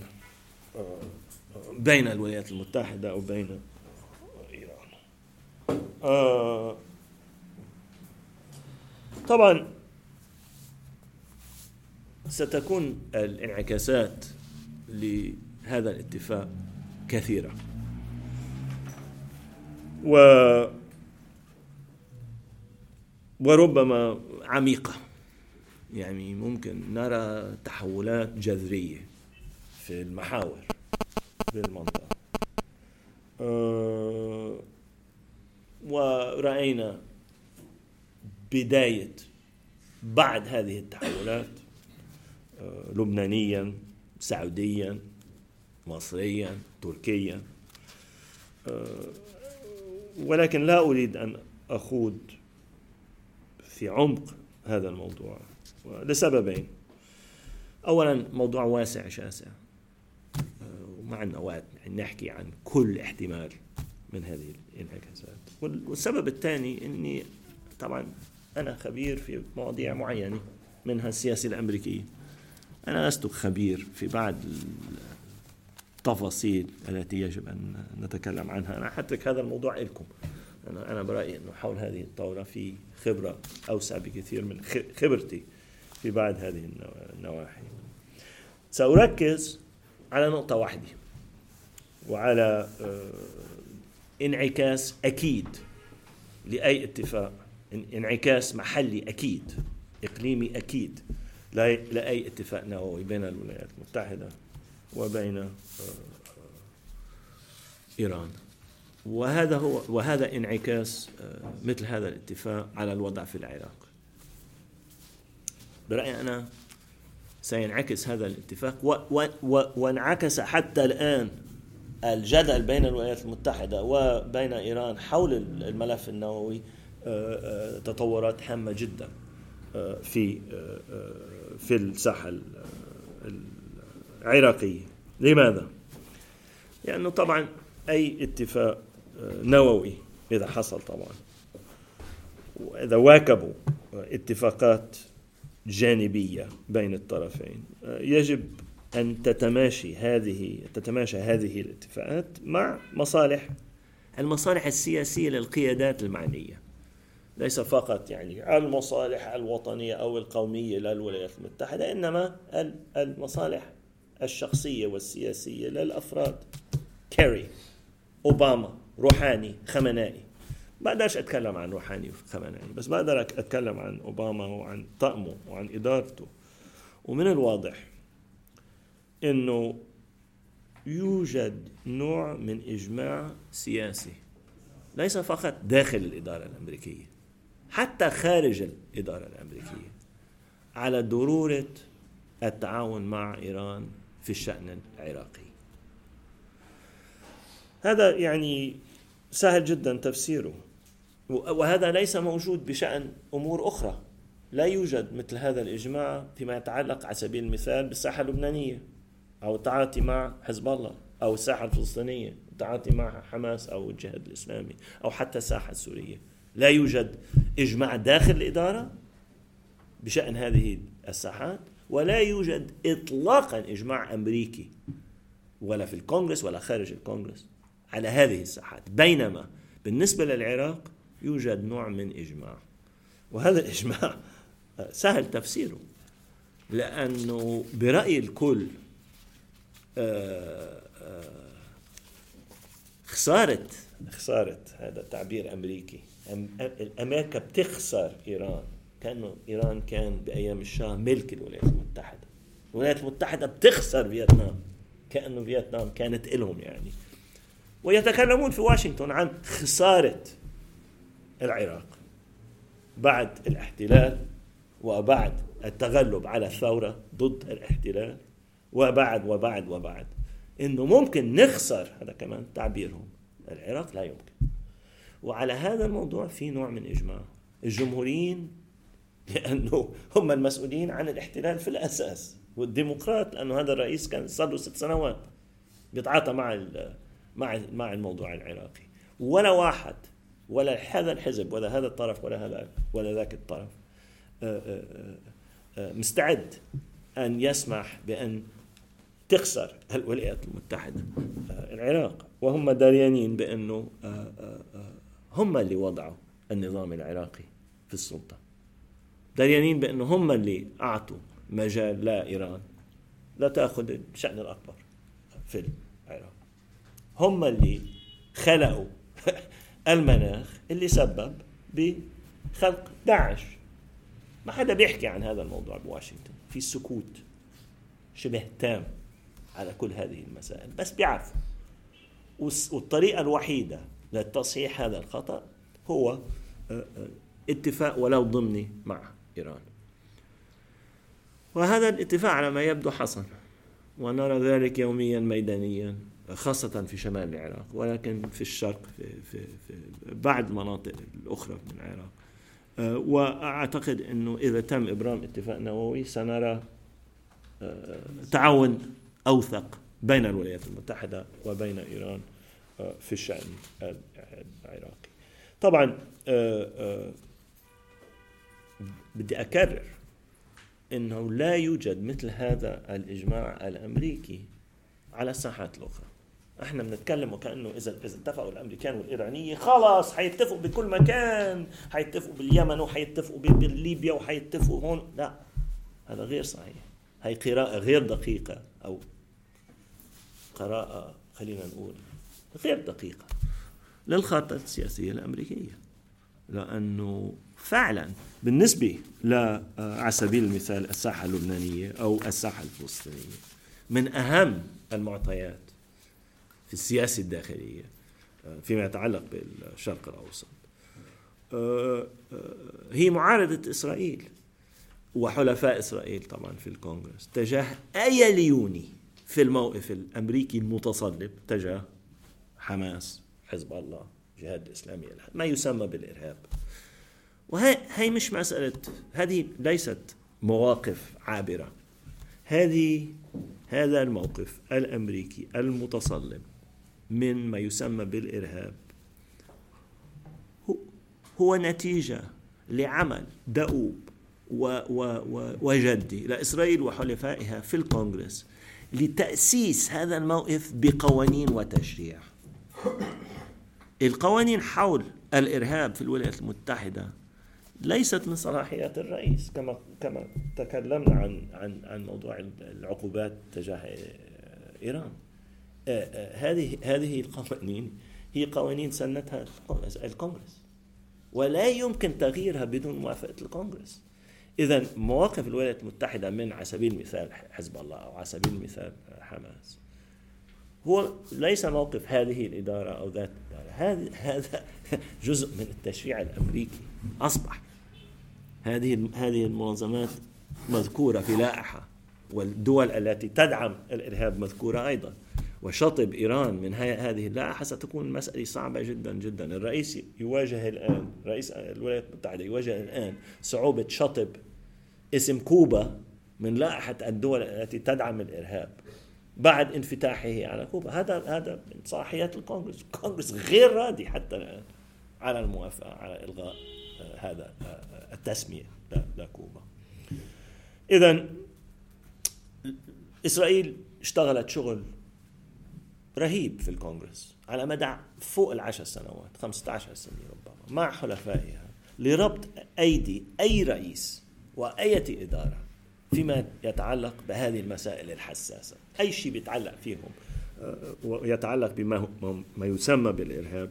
آه، بين الولايات المتحدة وبين إيران. آه، طبعا ستكون الانعكاسات لهذا الاتفاق كثيرة. و وربما عميقة. يعني ممكن نرى تحولات جذرية في المحاور بالمنطقة آه، ورأينا بداية بعد هذه التحولات آه، لبنانيا سعوديا مصريا تركيا. آه، ولكن لا أريد أن أخوض في عمق هذا الموضوع. لسببين. أولا موضوع واسع شاسع. وما عندنا وقت نحكي عن كل احتمال من هذه الانعكاسات. وال- والسبب الثاني أني طبعا أنا خبير في مواضيع معينة منها السياسة الأمريكية أنا لست خبير في بعض التفاصيل التي يجب أن نتكلم عنها. أنا حترك هذا الموضوع لكم أنا أنا برأيي أنه حول هذه الطاولة في خبرة أوسع بكثير من خبرتي في بعض هذه النوا- النواحي. سأركز على نقطة واحدة وعلى آه، انعكاس أكيد لأي اتفاق. إن- انعكاس محلي أكيد إقليمي أكيد لأي اتفاق نووي بين الولايات المتحدة وبين آه، إيران. وهذا هو وهذا انعكاس آه، مثل هذا الاتفاق على الوضع في العراق. برأيي أنا سينعكس هذا الاتفاق وانعكس حتى الآن الجدل بين الولايات المتحدة وبين إيران حول الملف النووي آه، تطورات هامة جدا في في الساحة العراقية لماذا؟ لأنه طبعا أي اتفاق آه، نووي إذا حصل طبعا. وإذا واكبوا اتفاقات جانبية بين الطرفين آه، يجب أن تتماشي هذه تتماشى هذه الاتفاقات مع مصالح المصالح السياسية للقيادات المعنية. ليس فقط يعني المصالح الوطنية أو القومية للولايات المتحدة إنما المصالح الشخصية والسياسية للأفراد. كيري أوباما روحاني خمنائي. بقدرش أتكلم عن روحاني وخمنائي بس بقدر أتكلم عن أوباما وعن طقمه وعن إدارته. ومن الواضح أنه يوجد نوع من إجماع سياسي ليس فقط داخل الإدارة الأمريكية حتى خارج الإدارة الأمريكية على ضرورة التعاون مع إيران في الشأن العراقي. هذا يعني سهل جدا تفسيره. وهذا ليس موجود بشأن أمور أخرى. لا يوجد مثل هذا الإجماع فيما يتعلق على سبيل المثال بالساحة اللبنانية أو التعاطي مع حزب الله أو الساحة الفلسطينية التعاطي مع حماس أو الجهاد الإسلامي أو حتى الساحة السورية. لا يوجد إجماع داخل الإدارة بشأن هذه الساحات. ولا يوجد إطلاقا إجماع أمريكي ولا في الكونغرس ولا خارج الكونغرس على هذه الساحات. بينما بالنسبة للعراق يوجد نوع من إجماع. وهذا الإجماع سهل تفسيره لأنه برأي الكل آه، آه، خسارة خسارة هذا تعبير أمريكي. أمريكا بتخسر إيران. كأنه إيران كان بأيام الشاه ملك الولايات المتحدة. الولايات المتحدة بتخسر فيتنام كأنه فيتنام كانت إلهم يعني. ويتكلمون في واشنطن عن خسارة العراق بعد الاحتلال وبعد التغلب على الثورة ضد الاحتلال وبعد وبعد وبعد. إنه ممكن نخسر هذا كمان تعبيرهم. العراق لا يمكن. وعلى هذا الموضوع في نوع من إجماع. الجمهوريين لأنه هم المسؤولين عن الاحتلال في الأساس. والديمقراط لأنه هذا الرئيس كان صار له ست سنوات بيتعاطى مع مع مع الموضوع العراقي. ولا واحد ولا هذا الحزب ولا هذا الطرف ولا هذا ولا ذاك الطرف آه، آه، آه، مستعد أن يسمح بأن تخسر الولايات المتحدة العراق. وهم داريانين بأنه هم اللي وضعوا النظام العراقي في السلطة. داريانين بأنه هم اللي أعطوا مجال لإيران لا تاخذ الشأن الأكبر في العراق. هم اللي خلقوا المناخ اللي سبب بخلق داعش. ما حدا بيحكي عن هذا الموضوع بواشنطن. في سكوت شبه تام على كل هذه المسائل. بس بيعرفوا. والطريقة الوحيدة لتصحيح هذا الخطأ هو آه، آه، اتفاق ولو ضمني مع إيران. وهذا الاتفاق على ما يبدو حصل ونرى ذلك يوميا ميدانيا خاصة في شمال العراق ولكن في الشرق في, في, في بعض المناطق الأخرى من العراق. آه، وأعتقد أنه إذا تم إبرام اتفاق نووي سنرى آه، تعاون أوثق بين الولايات المتحدة وبين إيران آه، في الشأن العراقي. طبعا بدي أكرر أنه لا يوجد مثل هذا الإجماع الأمريكي على الساحات الأخرى. إحنا بنتكلم وكأنه اذا إذا اتفقوا الأمريكان والإيرانية خلاص حيتفقوا بكل مكان. حيتفقوا باليمن وحيتفقوا بليبيا وحيتفقوا هون. لا هذا غير صحيح. هي قراءة غير دقيقة أو قراءة خلينا نقول غير دقيقة للخارطة السياسية الأمريكية. لأنه فعلا. بالنسبة ل على سبيل المثال الساحة اللبنانية أو الساحة الفلسطينية من أهم المعطيات في السياسة الداخلية آه، فيما يتعلق بالشرق الأوسط. آه، آه، هي معارضة إسرائيل وحلفاء إسرائيل طبعا في الكونغرس تجاه أي ليوني في الموقف الأمريكي المتصلب تجاه حماس حزب الله جهاد الإسلامي ما يسمى بالإرهاب. وهي هي مش مسألة هذه ليست مواقف عابرة هذه هذا الموقف الأمريكي المتصلب من ما يسمى بالإرهاب هو- نتيجة لعمل دؤوب وجدي لإسرائيل وحلفائها في الكونغرس لتأسيس هذا الموقف بقوانين وتشريع. القوانين حول الإرهاب في الولايات المتحدة ليست من صلاحيات الرئيس كما كما تكلمنا عن عن عن موضوع العقوبات تجاه إيران. آه، آه، هذه هذه القوانين هي قوانين سنتها الكونغرس ولا يمكن تغييرها بدون موافقة الكونغرس. إذا مواقف الولايات المتحدة من على سبيل المثال حزب الله أو على سبيل المثال حماس هو ليس موقف هذه الإدارة أو ذات الاداره هذا هذا جزء من التشريع الأمريكي أصبح هذه هذه المنظمات مذكورة في لائحة والدول التي تدعم الإرهاب مذكورة أيضا. وشطب إيران من هذه اللائحة ستكون مسألة صعبة جدا جدا. الرئيس يواجه الآن رئيس الولايات المتحدة يواجه الآن صعوبة شطب اسم كوبا من لائحة الدول التي تدعم الإرهاب بعد انفتاحه على كوبا. هذا هذا من صلاحيات الكونغرس. الكونغرس غير راضي حتى الآن على الموافقة على إلغاء آه، هذا التسمية ل- لكوبا اذا إسرائيل اشتغلت شغل رهيب في الكونغرس على مدى فوق العشر سنوات 15 سنة ربما مع حلفائها لربط أيدي أي رئيس وأية إدارة فيما يتعلق بهذه المسائل الحساسة. أي شيء بيتعلق فيهم آه، ويتعلق بما ما يسمى بالإرهاب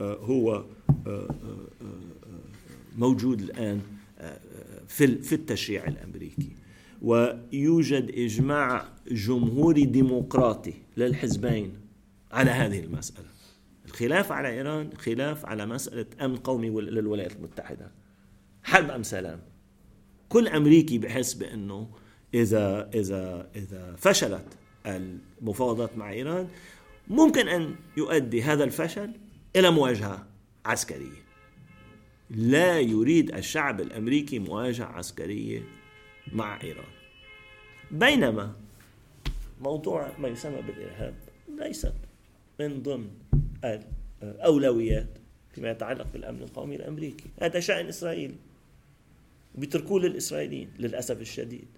آه، هو آه، موجود الآن آه، في في التشريع الأمريكي. ويوجد إجماع جمهوري ديمقراطي للحزبين على هذه المسألة. الخلاف على إيران خلاف على مسألة أمن قومي للولايات المتحدة. حرب أم سلام. كل أمريكي بحس بأنه إذا إذا إذا فشلت المفاوضات مع إيران ممكن أن يؤدي هذا الفشل إلى مواجهة عسكرية. لا يريد الشعب الأمريكي مواجهة عسكرية مع إيران. بينما موضوع ما يسمى بالإرهاب ليست من ضمن الأولويات فيما يتعلق بالأمن القومي الأمريكي. هذا شأن إسرائيلي. وبيتركوه للإسرائيليين للأسف الشديد.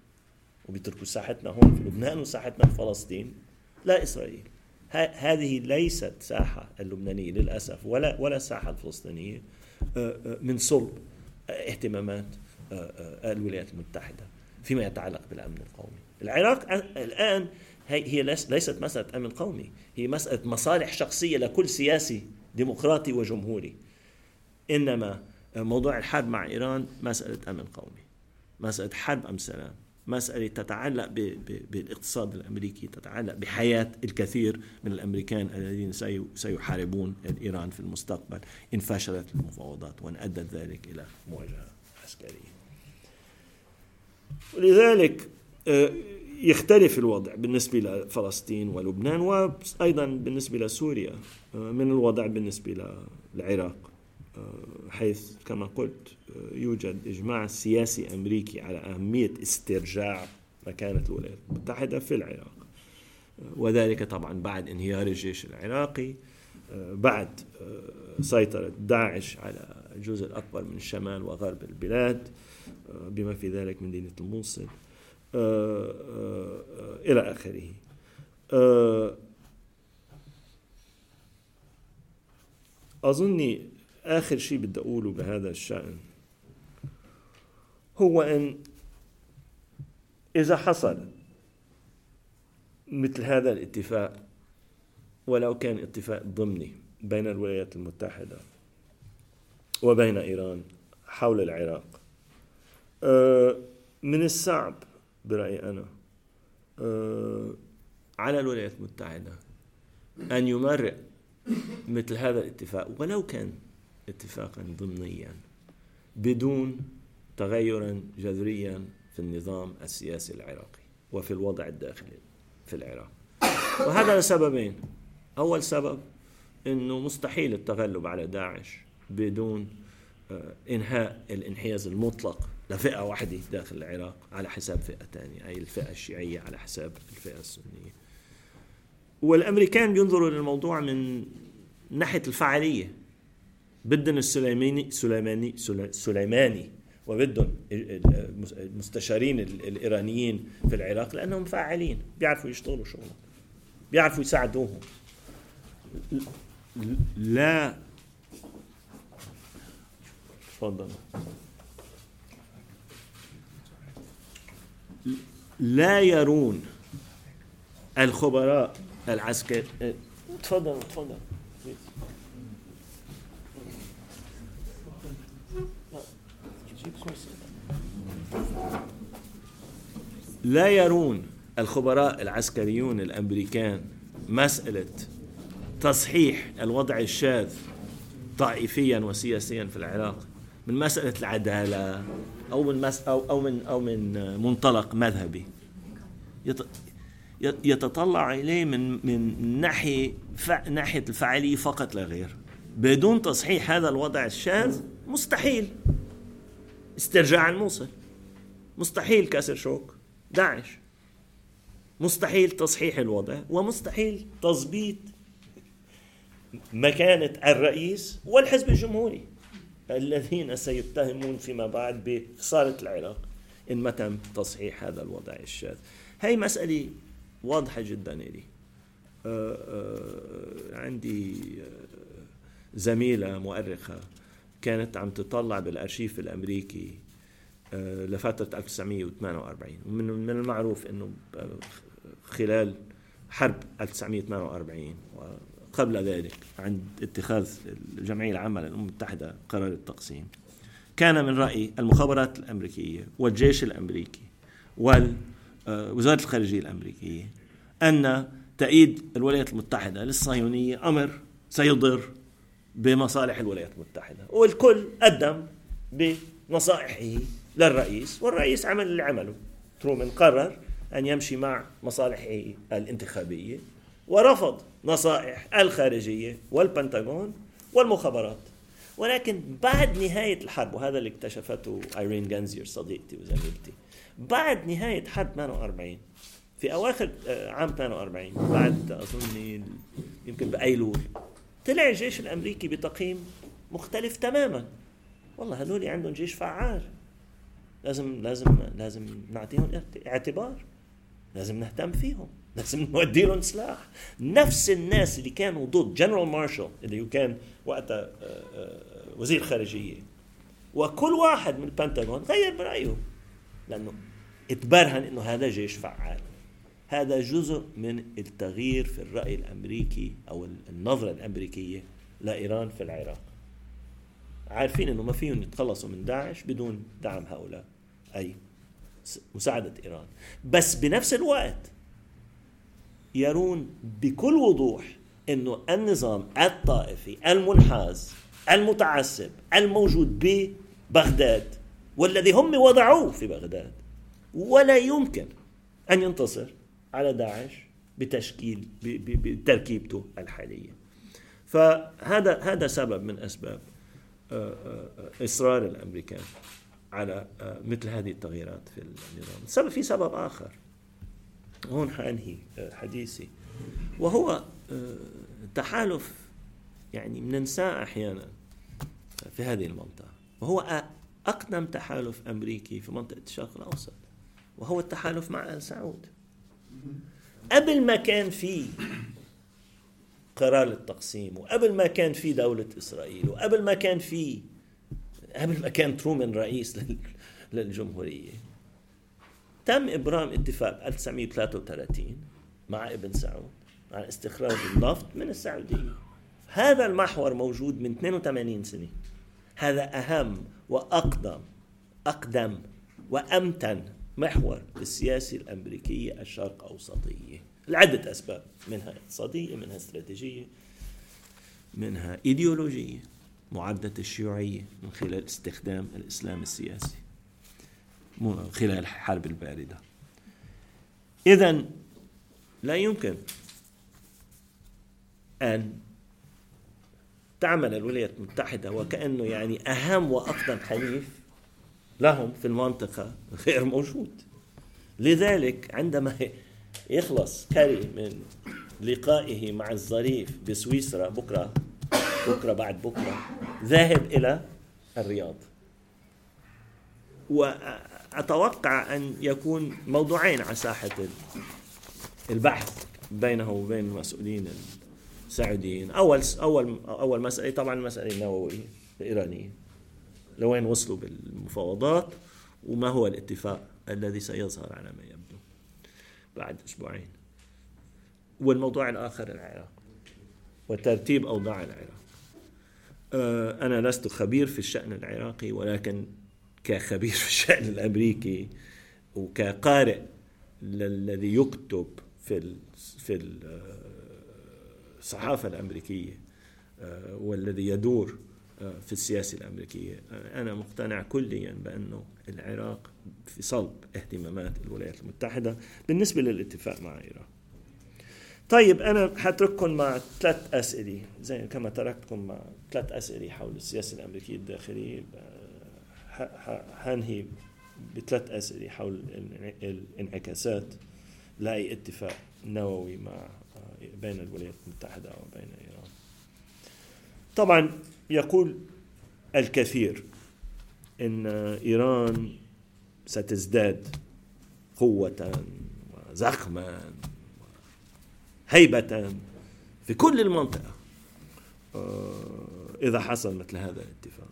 وبيتركوا ساحتنا هون في لبنان وساحتنا في فلسطين. لا إسرائيل. هذه ليست ساحة اللبنانية للأسف ولا ولا الساحة الفلسطينية. من صلب اهتمامات آه، آه، الولايات المتحدة فيما يتعلق بالأمن القومي. العراق الآن هي هي ليس- ليست مسألة أمن قومي، هي مسألة مصالح شخصية لكل سياسي ديمقراطي وجمهوري. إنما موضوع الحرب مع إيران مسألة أمن قومي. مسألة حرب ام سلام. مسألة تتعلق ب- ب- بالاقتصاد الأمريكي تتعلق بحياة الكثير من الأمريكان الذين سي- سيحاربون إيران في المستقبل. إن فشلت المفاوضات وإن أدت ذلك إلى مواجهة عسكرية. ولذلك آه، يختلف الوضع بالنسبة لفلسطين ولبنان وأيضا بالنسبة لسوريا آه، من الوضع بالنسبة للعراق حيث كما قلت يوجد إجماع سياسي أمريكي على أهمية استرجاع مكانة الولايات المتحدة في العراق. وذلك طبعا بعد انهيار الجيش العراقي بعد سيطرة داعش على الجزء الأكبر من الشمال وغرب البلاد بما في ذلك مدينة الموصل إلى آخره. أظني آخر شيء بدي أقوله بهذا الشأن هو أن إذا حصل مثل هذا الاتفاق ولو كان اتفاق ضمني بين الولايات المتحدة وبين إيران حول العراق آه، من الصعب برأيي أنا آه، على الولايات المتحدة أن يمرق مثل هذا الاتفاق ولو كان اتفاقا ضمنيا بدون تغيرا جذريا في النظام السياسي العراقي وفي الوضع الداخلي في العراق. وهذا لسببين. أول سبب أنه مستحيل التغلب على داعش بدون آه، إنهاء الانحياز المطلق لفئة واحدة داخل العراق على حساب فئة ثانية أي الفئة الشيعية على حساب الفئة السنية. والأمريكان بينظروا للموضوع من ناحية الفعالية. بدهم السليماني سليماني سليماني وبدهم المستشارين الإيرانيين في العراق لأنهم فاعلين بيعرفوا يشتغلوا شغلهم بيعرفوا يساعدوهم. لا تفضل. لا يرون الخبراء العسكري تفضل تفضل. لا يرون الخبراء العسكريون الأمريكان مسألة تصحيح الوضع الشاذ طائفيا وسياسيا في العراق من مسألة العدالة أو من مس أو أو من أو من منطلق مذهبي. يتطلع إليه من من ناحية ناحية الفعاليه فقط لا غير. بدون تصحيح هذا الوضع الشاذ مستحيل. استرجاع الموصل مستحيل كسر شوك. داعش. مستحيل تصحيح الوضع ومستحيل تظبيط مكانة الرئيس والحزب الجمهوري الذين سيتهمون فيما بعد بخسارة العراق إن ما تم تصحيح هذا الوضع الشاذ. هي مسألة واضحة جدا لي آه، آه، عندي آه، زميلة مؤرخة كانت عم تطلع بالأرشيف الأمريكي لفترة 1948 ومن من المعروف إنه خلال حرب 1948 وقبل ذلك عند اتخاذ الجمعيه العامه للامم المتحدة قرار التقسيم كان من رأي المخابرات الأمريكية والجيش الأمريكي ووزاره الخارجية الأمريكية أن تأييد الولايات المتحدة للصهيونية أمر سيضر بمصالح الولايات المتحدة. والكل قدم بنصائحه للرئيس والرئيس عمل اللي عمله. ترومان قرر أن يمشي مع مصالحه الانتخابية ورفض نصائح الخارجية والبنتاغون والمخابرات. ولكن بعد نهاية الحرب وهذا اللي اكتشفته إيرين جانزير صديقتي وزميلتي بعد نهاية حرب 48 في أواخر آه، عام 48 بعد أظن يمكن بأيلول طلع الجيش الأمريكي بتقييم مختلف تماما. والله هذول عندهم جيش فعال. لازم لازم لازم نعطيهم اعتبار. لازم نهتم فيهم. لازم نودي لهم سلاح. نفس الناس اللي كانوا ضد جنرال مارشال اللي كان وقتها آه، آه، وزير خارجية. وكل واحد من البنتاغون غير برأيه. لأنه اتبرهن إنه هذا جيش فعال. هذا جزء من التغيير في الرأي الأمريكي أو النظرة الأمريكية لإيران في العراق. عارفين أنه ما فيهم يتخلصوا من داعش بدون دعم هؤلاء أي مساعدة إيران. بس بنفس الوقت يرون بكل وضوح أنه النظام الطائفي المنحاز المتعصب الموجود ببغداد والذي هم وضعوه في بغداد ولا يمكن أن ينتصر. على داعش بتشكيل بتركيبته الحالية. فهذا هذا سبب من أسباب آه، آه، إصرار الأمريكان على آه، مثل هذه التغييرات في النظام. السبب في سبب آخر. هون حانهي حديثي. وهو تحالف يعني بننساه أحيانا في هذه المنطقة. وهو أقدم تحالف أمريكي في منطقة الشرق الأوسط. وهو التحالف مع آل سعود. قبل ما كان في قرار التقسيم وقبل ما كان في دولة إسرائيل وقبل ما كان في قبل ما كان ترومان رئيس للجمهورية. تم إبرام اتفاق 1933 مع ابن سعود عن استخراج النفط من السعودية. هذا المحور موجود من 82 سنة. هذا أهم وأقدم أقدم وأمتن محور السياسة الأمريكية الشرق أوسطية لعدة أسباب منها اقتصادية منها استراتيجية منها إيديولوجية معدة الشيوعية من خلال استخدام الإسلام السياسي خلال الحرب الباردة. إذا لا يمكن أن تعمل الولايات المتحدة وكأنه يعني أهم وأقدم حليف لهم في المنطقة غير موجود. لذلك عندما يخلص كاري من لقائه مع الظريف بسويسرا بكرة بكرة بعد بكرة ذاهب إلى الرياض. وأتوقع أن يكون موضوعين على ساحة البحث بينه وبين المسؤولين السعوديين. أول أول أول مسألة طبعا المسألة النووية الإيرانية. لوين وصلوا بالمفاوضات وما هو الاتفاق الذي سيظهر على ما يبدو بعد أسبوعين. والموضوع الآخر العراق وترتيب أوضاع العراق. آه، أنا لست خبير في الشأن العراقي ولكن كخبير في الشأن الأمريكي وكقارئ الذي يكتب في في الصحافة الأمريكية آه، والذي يدور آه، في السياسة الأمريكية. أنا مقتنع كليا بأنه العراق في صلب اهتمامات الولايات المتحدة بالنسبة للاتفاق مع إيران. طيب أنا حترككم مع ثلاث أسئلة. زي كما تركتكم مع ثلاث أسئلة حول السياسة الأمريكية الداخلية. هنهي بثلاث أسئلة حول الانعكاسات لأي اتفاق نووي مع بين الولايات المتحدة وبين إيران. طبعا يقول الكثير إن إيران ستزداد قوة وزخما هيبه في كل المنطقة. آه، إذا حصل مثل هذا الاتفاق.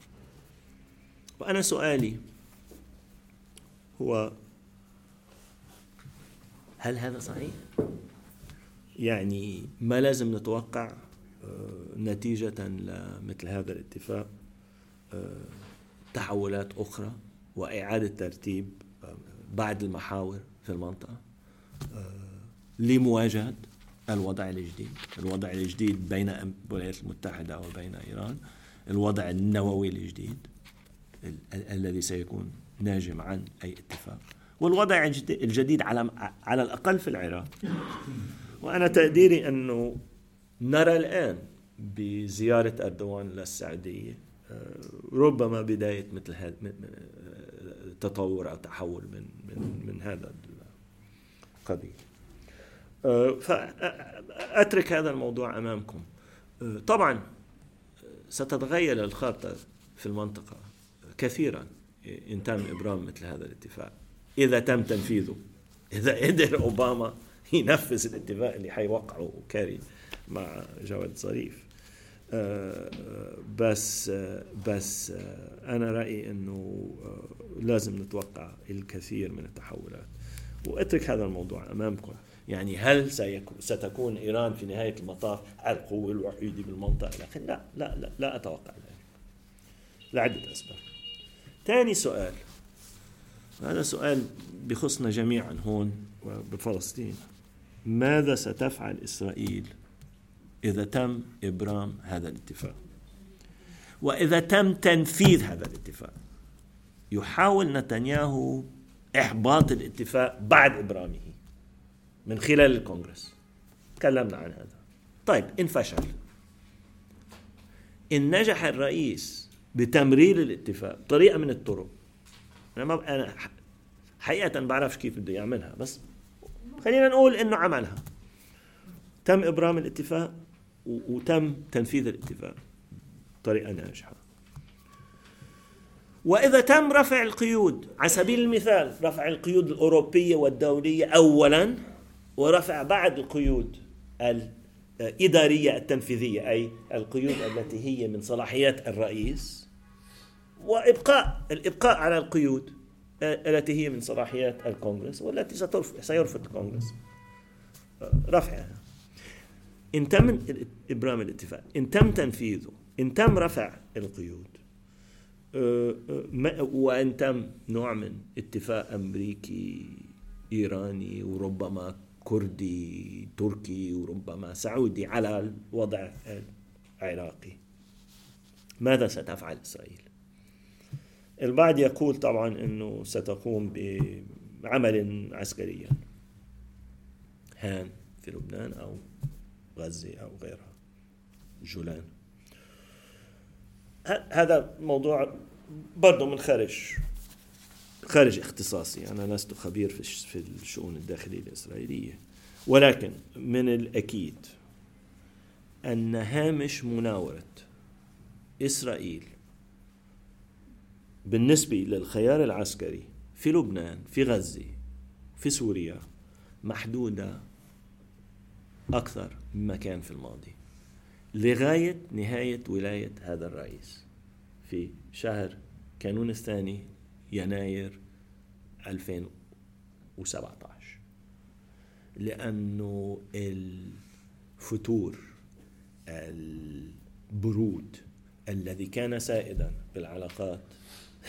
وأنا سؤالي هو هل هذا صحيح؟ يعني ما لازم نتوقع؟ نتيجة لمثل هذا الاتفاق آه، تحولات أخرى وإعادة ترتيب آه، بعض المحاور في المنطقة لمواجهة الوضع الجديد. الوضع الجديد بين الولايات المتحدة وبين إيران الوضع النووي الجديد الذي سيكون ناجم عن أي اتفاق. والوضع الجديد على على الأقل في العراق. وأنا تقديري أنه نرى الآن بزيارة أردوغان للسعودية آه، ربما بداية مثل هذا تطور أو تحول من من من هذا القبيل آه، فأترك هذا الموضوع أمامكم. آه، طبعا ستتغير الخارطة في المنطقة كثيرا إن تم إبرام مثل هذا الاتفاق. إذا تم تنفيذه إذا قدر أوباما ينفذ الاتفاق اللي حيوقعه كاري مع جواد ظريف. آه، بس آه، بس آه، أنا رأيي إنه لازم نتوقع الكثير من التحولات. وأترك هذا الموضوع أمامكم. يعني هل ستكون إيران في نهاية المطاف القوة الوحيدة بالمنطقة؟ لا لا لا لا أتوقع ذلك. لعدة أسباب. ثاني سؤال. هذا سؤال بخصنا جميعا هون بفلسطين ماذا ستفعل إسرائيل إذا تم إبرام هذا الاتفاق. وإذا تم تنفيذ هذا الاتفاق. يحاول نتنياهو إحباط الاتفاق بعد إبرامه من خلال الكونغرس. تكلمنا عن هذا. طيب إن فشل إن نجح الرئيس بتمرير الاتفاق طريقة من الطرق. أنا ما أنا حقيقة بعرفش كيف بده يعملها بس خلينا نقول إنه عملها. تم إبرام الاتفاق وتم تنفيذ الاتفاق. بطريقة ناجحة وإذا تم رفع القيود على سبيل المثال رفع القيود الأوروبية والدولية أولا ورفع بعض القيود الإدارية التنفيذية أي القيود التي هي من صلاحيات الرئيس وإبقاء الإبقاء على القيود التي هي من صلاحيات الكونغرس والتي سيرفض الكونغرس. رفعها. إن تم إبرام الاتفاق إن تم تنفيذه إن تم رفع القيود أه، أه، وإن تم نوع من اتفاق أمريكي إيراني وربما كردي تركي وربما سعودي على الوضع العراقي ماذا ستفعل إسرائيل؟ البعض يقول طبعا أنه ستقوم بعمل عسكري هام في لبنان أو غزة أو غيرها. جولان. هذا موضوع برضه منخرش خارج اختصاصي. أنا لست خبير في الشؤون الداخلية الإسرائيلية. ولكن من الأكيد أن هامش مناورة إسرائيل بالنسبة للخيار العسكري في لبنان في غزة في سوريا محدودة أكثر مما كان في الماضي. لغاية نهاية ولاية هذا الرئيس في شهر كانون الثاني يناير 2017 لأنه الفتور البرود الذي كان سائدا بالعلاقات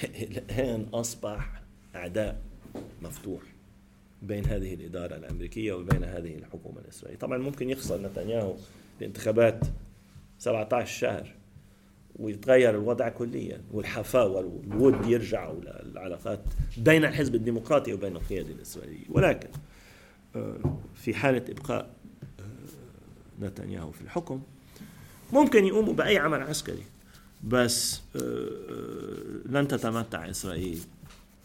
الآن أصبح أعداء مفتوح. بين هذه الإدارة الأمريكية وبين هذه الحكومة الإسرائيلية. طبعا ممكن يخسر نتنياهو الانتخابات 17 شهر ويتغير الوضع كليا والحفاوة والود يرجعوا للعلاقات بين الحزب الديمقراطي وبين القيادة الإسرائيلية. ولكن آه، في حالة إبقاء آه، نتنياهو في الحكم ممكن يقوموا بأي عمل عسكري. بس آه، لن تتمتع إسرائيل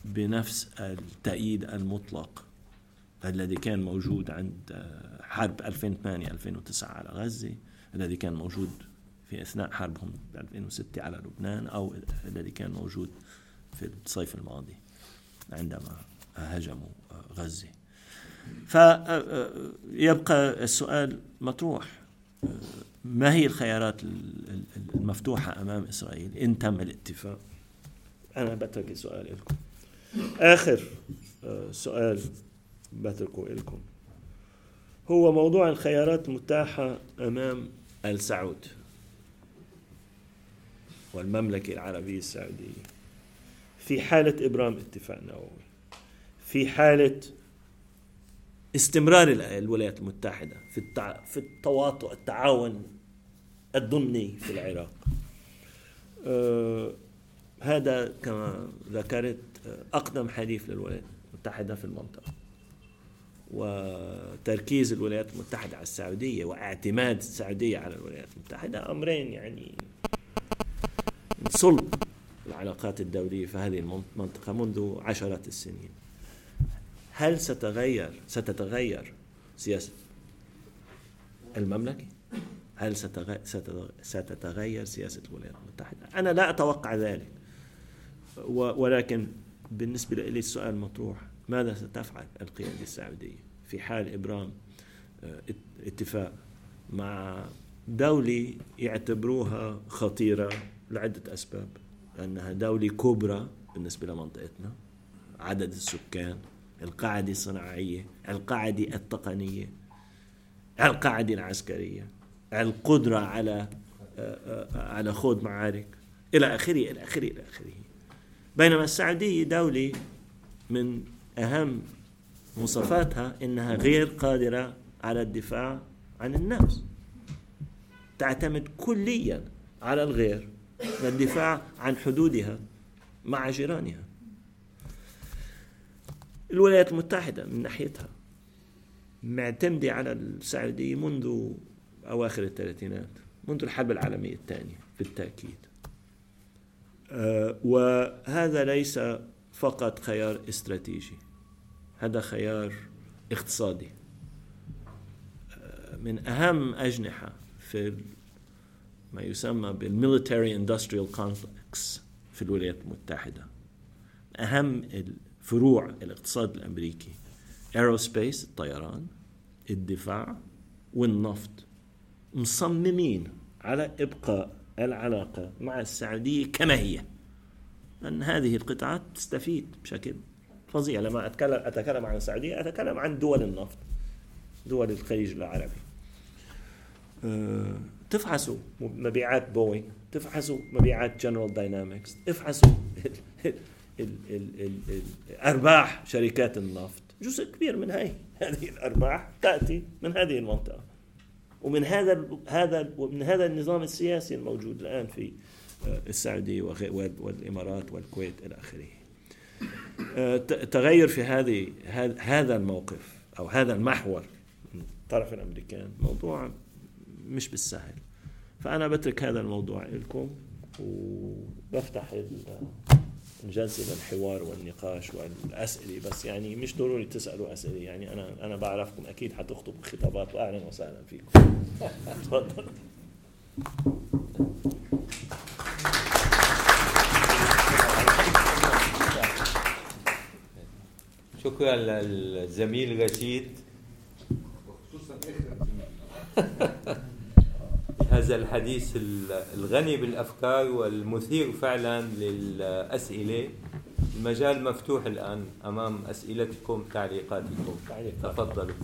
بنفس التأييد المطلق الذي كان موجود عند آه، حرب 2008 2009 على غزة الذي كان موجود في أثناء حربهم ب 2006 على لبنان أو الذي كان موجود في الصيف الماضي عندما هجموا آه، غزه. فيبقى السؤال مطروح آه، ما هي الخيارات ال- ال- المفتوحة أمام إسرائيل إن تم الاتفاق؟ أنا بترك السؤال لكم. آه، سؤال بتركه لكم هو موضوع الخيارات المتاحه أمام السعود والمملكة العربية السعودية. في حالة إبرام اتفاق نووي. في حالة استمرار ال- الولايات المتحدة في التع... في التواطؤ التعاون الضمني في العراق. آه، هذا كما ذكرت أقدم حليف للولايات المتحدة في المنطقة. وتركيز الولايات المتحدة على السعودية واعتماد السعودية على الولايات المتحدة أمرين يعني صلب العلاقات الدولية في هذه المنطقة منذ عشرات السنين هل ستغير ستتغير سياسة المملكة؟ هل ستتغير سياسة الولايات المتحدة؟ أنا لا أتوقع ذلك ولكن بالنسبة لي السؤال مطروح ماذا ستفعل القيادة السعودية؟ في حال إبرام آه، ات- اتفاق مع دولة يعتبروها خطيرة لعدة أسباب لأنها دولة كبرى بالنسبة لمنطقتنا عدد السكان القاعدة الصناعية القاعدة التقنية القاعدة العسكرية القدرة على آه، آه، على خوض معارك إلى آخره إلى آخره إلى آخره. بينما السعودية دولة من أهم مواصفاتها أنها غير قادرة على الدفاع عن النفس. تعتمد كليا على الغير للدفاع عن حدودها مع جيرانها. الولايات المتحدة من ناحيتها معتمدة على السعودية منذ أواخر الثلاثينات منذ الحرب العالمية الثانية بالتأكيد. آه، وهذا ليس فقط خيار استراتيجي. هذا خيار اقتصادي. آه، من أهم أجنحة في ما يسمى بال military industrial complex في الولايات المتحدة. أهم الفروع الاقتصاد الأمريكي aerospace الطيران الدفاع والنفط مصممين على إبقاء العلاقة مع السعودية كما هي. أن هذه القطاعات تستفيد بشكل فظيع لما أتكلم أتكلم عن السعودية أتكلم عن دول النفط دول الخليج العربي. أه، تفحصوا مبيعات بوينغ تفحصوا مبيعات جنرال داينامكس افحصوا أرباح شركات النفط. جزء كبير من هاي هذه الأرباح تأتي من هذه المنطقة. ومن هذا هذا ومن هذا النظام السياسي الموجود الآن في آه، السعودية والإمارات والكويت إلى آخره. آه، تغير في هذه هذا- الموقف أو هذا المحور. من طرف الأمريكان موضوع مش بالسهل. فأنا بترك هذا الموضوع لكم وبفتح ال- الجلسة للحوار والنقاش والأسئلة. بس يعني مش ضروري تسألوا أسئلة. يعني أنا أنا بعرفكم أكيد حتخطبوا خطابات. وأهلا وسهلا فيكم. تفضل. شكرا للزميل رشيد. خصوصا اخر هذا الحديث الغني بالأفكار والمثير فعلا للأسئلة. المجال مفتوح الآن أمام أسئلتكم تعليقاتكم. تعليقات. تفضلوا.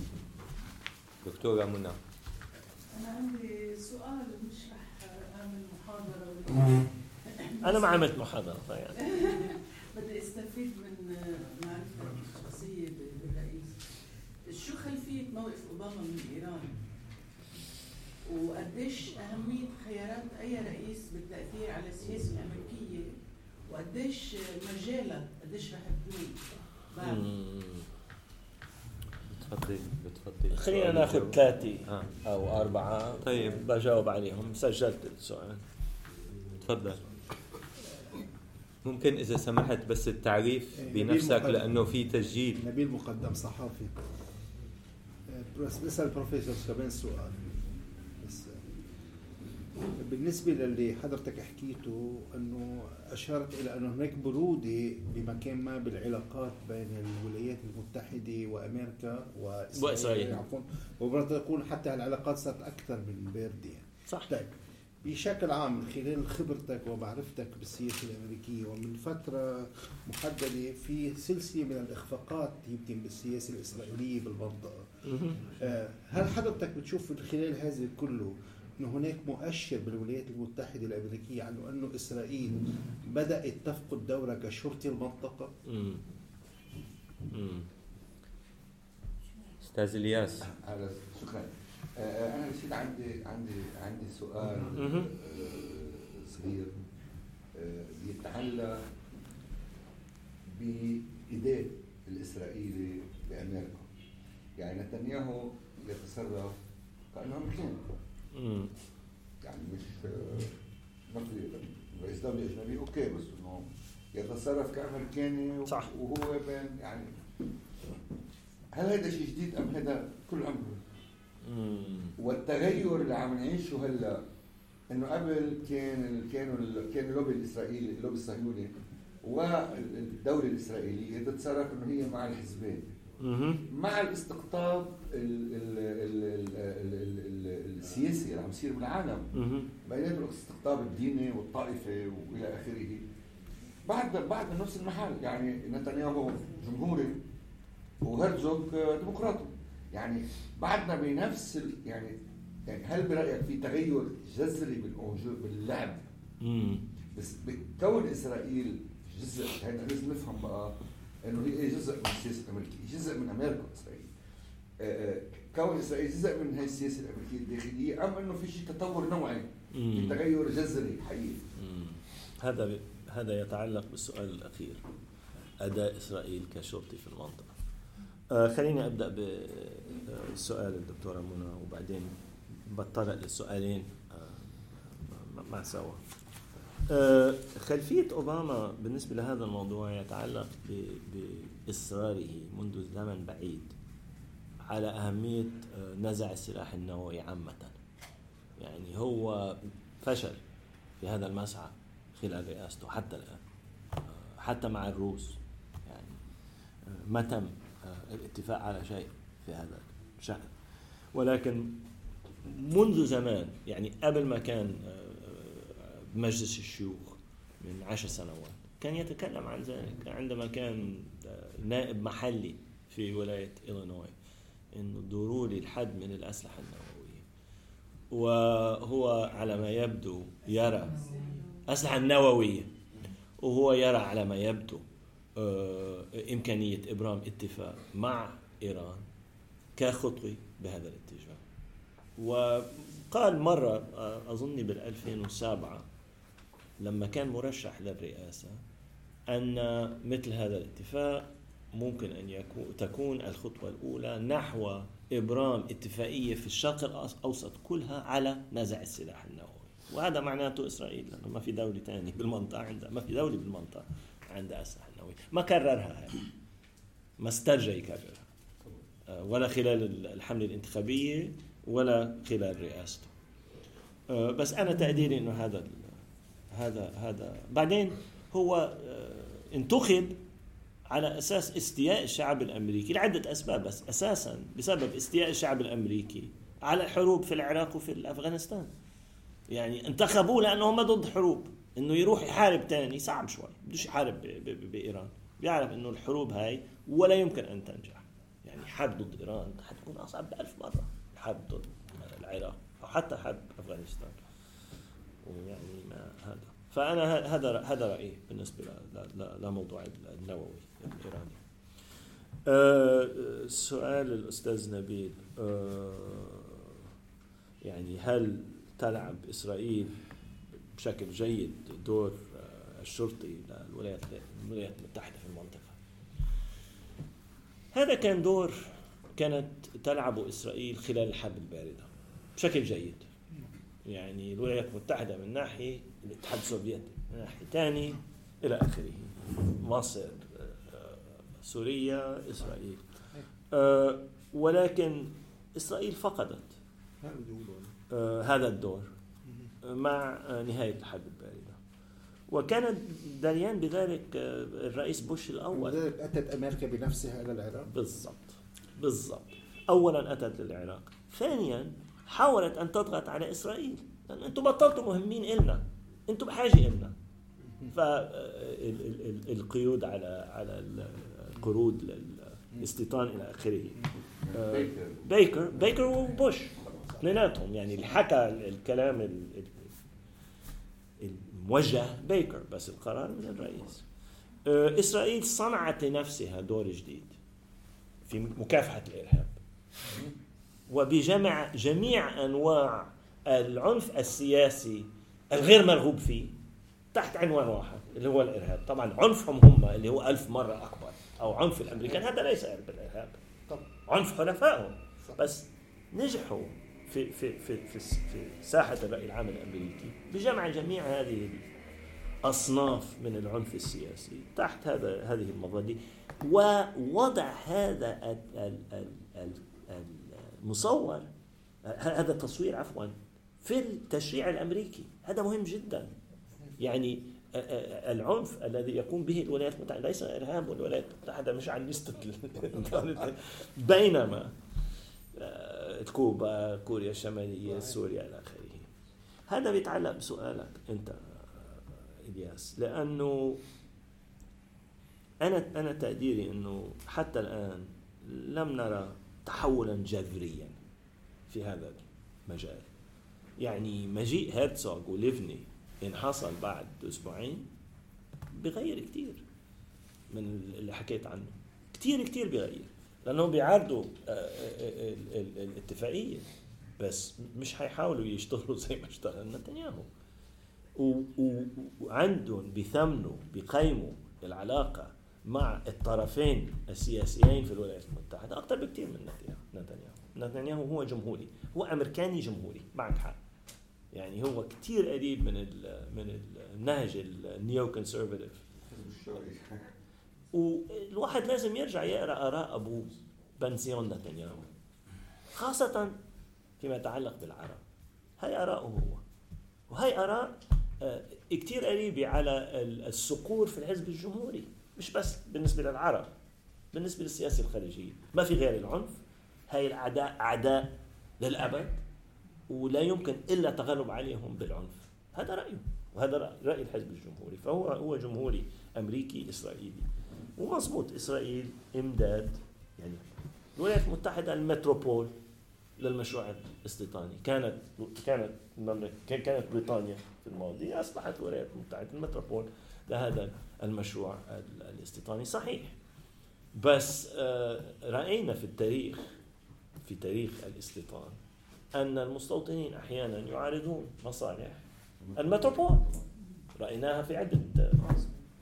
دكتوره منى أنا عندي سؤال مش رح أعمل محاضرة أنا ما عملت محاضرة يعني بدي استفيد من معرفتك الشخصية بالرئيس شو خلفية موقف أوباما من إيران؟ وقديش أهمية خيارات أي رئيس بالتأثير على السياسة الأمريكية؟ وقديش مجالها؟ قديش رح بتفضلي بتفضلي. خلينا ناخذ. ثلاثة آه. أو أربعة. طيب. بجاوب عليهم. سجلت السؤال. تفضل. ممكن إذا سمحت بس التعريف بنفسك. لأنه في تسجيل. نبيل مقدم صحافي. بس بسأل بروفيسور كمان سؤال. بالنسبة للي حضرتك حكيته إنه أشارت إلى إنه هناك برودة بمكان ما بالعلاقات بين الولايات المتحدة وأمريكا وإسرائيل وإسرائيل. عفوا وبرضه تكون حتى العلاقات صارت أكثر من باردة يعني. صح طيب بشكل عام من خلال خبرتك ومعرفتك بالسياسة الأمريكية ومن فترة محددة في سلسلة من الإخفاقات يمكن بالسياسة الإسرائيلية بالمنطقة. آه، هل حضرتك بتشوف من خلال هذا كله أنه هناك مؤشر بالولايات المتحدة الأمريكية عنه أنه إسرائيل بدأت تفقد دورها كشرطة المنطقة مم. مم. أستاذ إلياس على شكرا آه، أنا رشيد عندي عندي عندي سؤال. آه، صغير آه، بيتعلق بإيداء الإسرائيلي بأمريكا يعني نتنياهو يتصرف كأنه مم. يعني مش ما في رئيس دولة أجنبي أوكي بس إنه يتصرف كأمريكاني و- صح. وهو بين يعني هل هذا شيء جديد أم هذا كل عمره؟ والتغير اللي عم نعيشه هلأ إنه قبل كان كانوا كان اللوبي الإسرائيلي اللوبي الصهيوني والدولة الإسرائيلية تتصرف إنه هي مع الحزبين. مع الاستقطاب السياسي اللي عم يصير بالعالم. بينات الاستقطاب الديني والطائفي وإلى آخره. بعد بعد نفس المحل يعني نتنياهو جمهوري وهرزوج ديمقراطي. يعني بعدنا بنفس يعني يعني هل برأيك في تغير جذري بالأوجو- باللعب. بس بكون إسرائيل جزء هيدا لازم نفهم بقى إنه هي جزء من السياسة الأمريكية؟ جزء من أمريكا إسرائيل. آه، آه، كون اسرائيل جزء من هي السياسة الأمريكية الداخلية ام إنه في شيء تطور نوعي في. تغير جذري حقيقي. هذا ب- هذا يتعلق بالسؤال الأخير. أداء إسرائيل كشرطي في المنطقة. آه خليني أبدأ بسؤال الدكتورة منى وبعدين بتطرق للسؤالين آه مع- سوا. آه خلفية أوباما بالنسبة لهذا الموضوع يتعلق ب- بإصراره منذ زمن بعيد. على أهمية آه، نزع السلاح النووي عامة. يعني هو فشل في هذا المسعى خلال رئاسته حتى الآن آه، حتى مع الروس. يعني آه، ما تم الاتفاق على شيء في هذا الشأن. ولكن منذ زمان يعني قبل ما كان مجلس الشيوخ من عشر سنوات كان يتكلم عن ذلك. عندما كان نائب محلي في ولاية إلينوي إنه ضروري الحد من الأسلحة النووية. وهو على ما يبدو يرى أسلحة نووية وهو يرى على ما يبدو آه، إمكانية إبرام اتفاق مع إيران كخطوة بهذا الاتجاه. وقال مرة آه، أظن بال 2007 لما كان مرشح للرئاسة أن مثل هذا الاتفاق ممكن أن يكون تكون الخطوة الأولى نحو إبرام اتفاقية في الشرق الأوسط كلها على نزع السلاح النووي. وهذا معناته إسرائيل لأنه ما في دولة ثانية بالمنطقة عندها ما في دولة بالمنطقة عندها أسلحة نووية ما كررها؟ هاي ما استرجى يكررها. آه، ولا خلال الحملة الانتخابية ولا خلال رئاسته. آه، بس أنا تقديري أنه هذا هذا هذا بعدين هو آه، انتخب على أساس استياء الشعب الأمريكي لعدة أسباب بس. أساسا بسبب استياء الشعب الأمريكي على الحروب في العراق وفي افغانستان يعني انتخبوه لأنه هم ضد حروب. إنه يروح يحارب تاني صعب شوي. بدوش يحارب بإيران. بيعرف إنه الحروب هاي ولا يمكن أن تنجح. يعني حرب ضد إيران حتكون أصعب بألف مرة حرب ضد العراق أو حتى حرب أفغانستان. ويعني ما هذا. فأنا هذا هذا رأيي بالنسبة لموضوع النووي. الإيراني. أه سؤال الأستاذ نبيل. أه يعني هل تلعب إسرائيل بشكل جيد دور آه، الشرطي للولايات الولايات المتحدة في المنطقة؟ هذا كان دور كانت تلعبه إسرائيل خلال الحرب الباردة بشكل جيد. يعني الولايات المتحدة من ناحية الاتحاد السوفيتي من ناحية ثاني إلى آخره. مصر سوريا إسرائيل. آه، ولكن إسرائيل فقدت آه، هذا الدور آه، مع آه، نهاية الحرب الباردة. وكان دليان بذلك آه، الرئيس بوش الأول. ولذلك أتت أمريكا بنفسها إلى العراق. بالضبط بالضبط. اولا أتت للعراق. ثانيا حاولت أن تضغط على إسرائيل. لأن أنتم بطلتوا مهمين إلنا. أنتم بحاجه إلنا. فالقيود على على القروض للاستيطان إلى آخره. بيكر. بيكر وبوش اثنيناتهم. يعني اللي حكى الكلام ال- ال- الموجه بيكر بس القرار من الرئيس. آه، إسرائيل صنعت لنفسها دور جديد في مكافحة الإرهاب. وبجمع جميع أنواع العنف السياسي الغير مرغوب فيه تحت عنوان واحد اللي هو الإرهاب. طبعا عنفهم هم اللي هو ألف مرة أكبر. أو عنف الأمريكان هذا ليس بالارهاب طبعا عنف حلفائهم. بس نجحوا في في في في, في ساحة الرأي العام الأمريكي بجمع جميع هذه الأصناف من العنف السياسي تحت هذا هذه المظلة. ووضع هذا ال- ال- ال- ال- المصور هذا التصوير عفوا في التشريع الأمريكي. هذا مهم جدا. يعني العنف الذي يقوم به الولايات المتحدة ليس إرهاب والولايات المتحدة مش على بينما آه، كوبا كوريا الشمالية سوريا إلى آخره. هذا بيتعلق بسؤالك أنت آه، إلياس لأنه أنا أنا تقديري إنه حتى الآن لم نرى تحولا جذريا في هذا المجال. يعني مجيء هيرتسوغ وليفني ان حصل بعد أسبوعين بغير كثير من اللي حكيت عنه. كثير كثير بغير لأنهم بيعارضوا آه، آه، ال- ال- الاتفاقية بس مش حيحاولوا يشتغلوا زي ما اشتغل نتنياهو. وعندهم بيثمنوا بيقيموا العلاقة مع الطرفين السياسيين في الولايات المتحدة أكثر بكثير من نتنياهو نتنياهو هو جمهوري هو أمريكاني جمهوري معك حق. يعني هو كثير قريب من ال من ال- النهج ال neoconservative والواحد لازم يرجع يقرأ آراء أبوه بنسيون نتنياهو. خاصة فيما يتعلق بالعرب. هاي آراءه هو. وهي آراء آه، كثير قريبة على ال- الصقور في الحزب الجمهوري. مش بس بالنسبة للعرب بالنسبة للسياسة الخارجية. ما في غير العنف. هاي الأعداء أعداء للأبد. ولا يمكن إلا تغلب عليهم بالعنف. هذا رايه وهذا راي الحزب الجمهوري. فهو هو جمهوري أمريكي إسرائيلي. ومضبوط إسرائيل إمداد يعني الولايات المتحدة المتروبول للمشروع الاستيطاني. كانت كانت كانت بريطانيا في الماضي أصبحت الولايات المتحدة المتروبول لهذا المشروع ال- الاستيطاني. صحيح. بس آه، رأينا في التاريخ في تاريخ الاستيطان أن المستوطنين أحيانا يعارضون مصالح المتروبول. رأيناها في آه،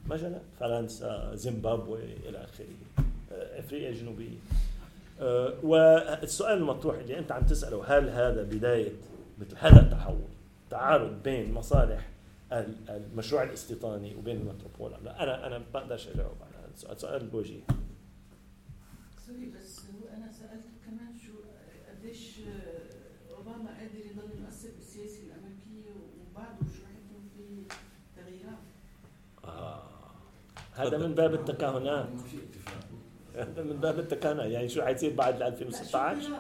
مجالات فرنسا زيمبابوي إلى آخره آه، إفريقيا الجنوبية. آه، والسؤال المطروح اللي أنت عم تسأله هل هذا بداية مثل هذا التحول تعارض بين مصالح ال- المشروع الاستيطاني وبين المتروبول لا؟ أنا أنا ما بقدرش أجاوب على هذا السؤال. سؤال بوجيه. بس هو أنا سالته كمان شو قديش آه، اوباما قادر يضل مؤثر بالسياسة الامريكيه وبعده شو رح يكون في تغييرات آه. هذا من باب التكهنات. هذا من باب التكهنات. يعني شو حيصير بعد لا، 2016 شو لا؟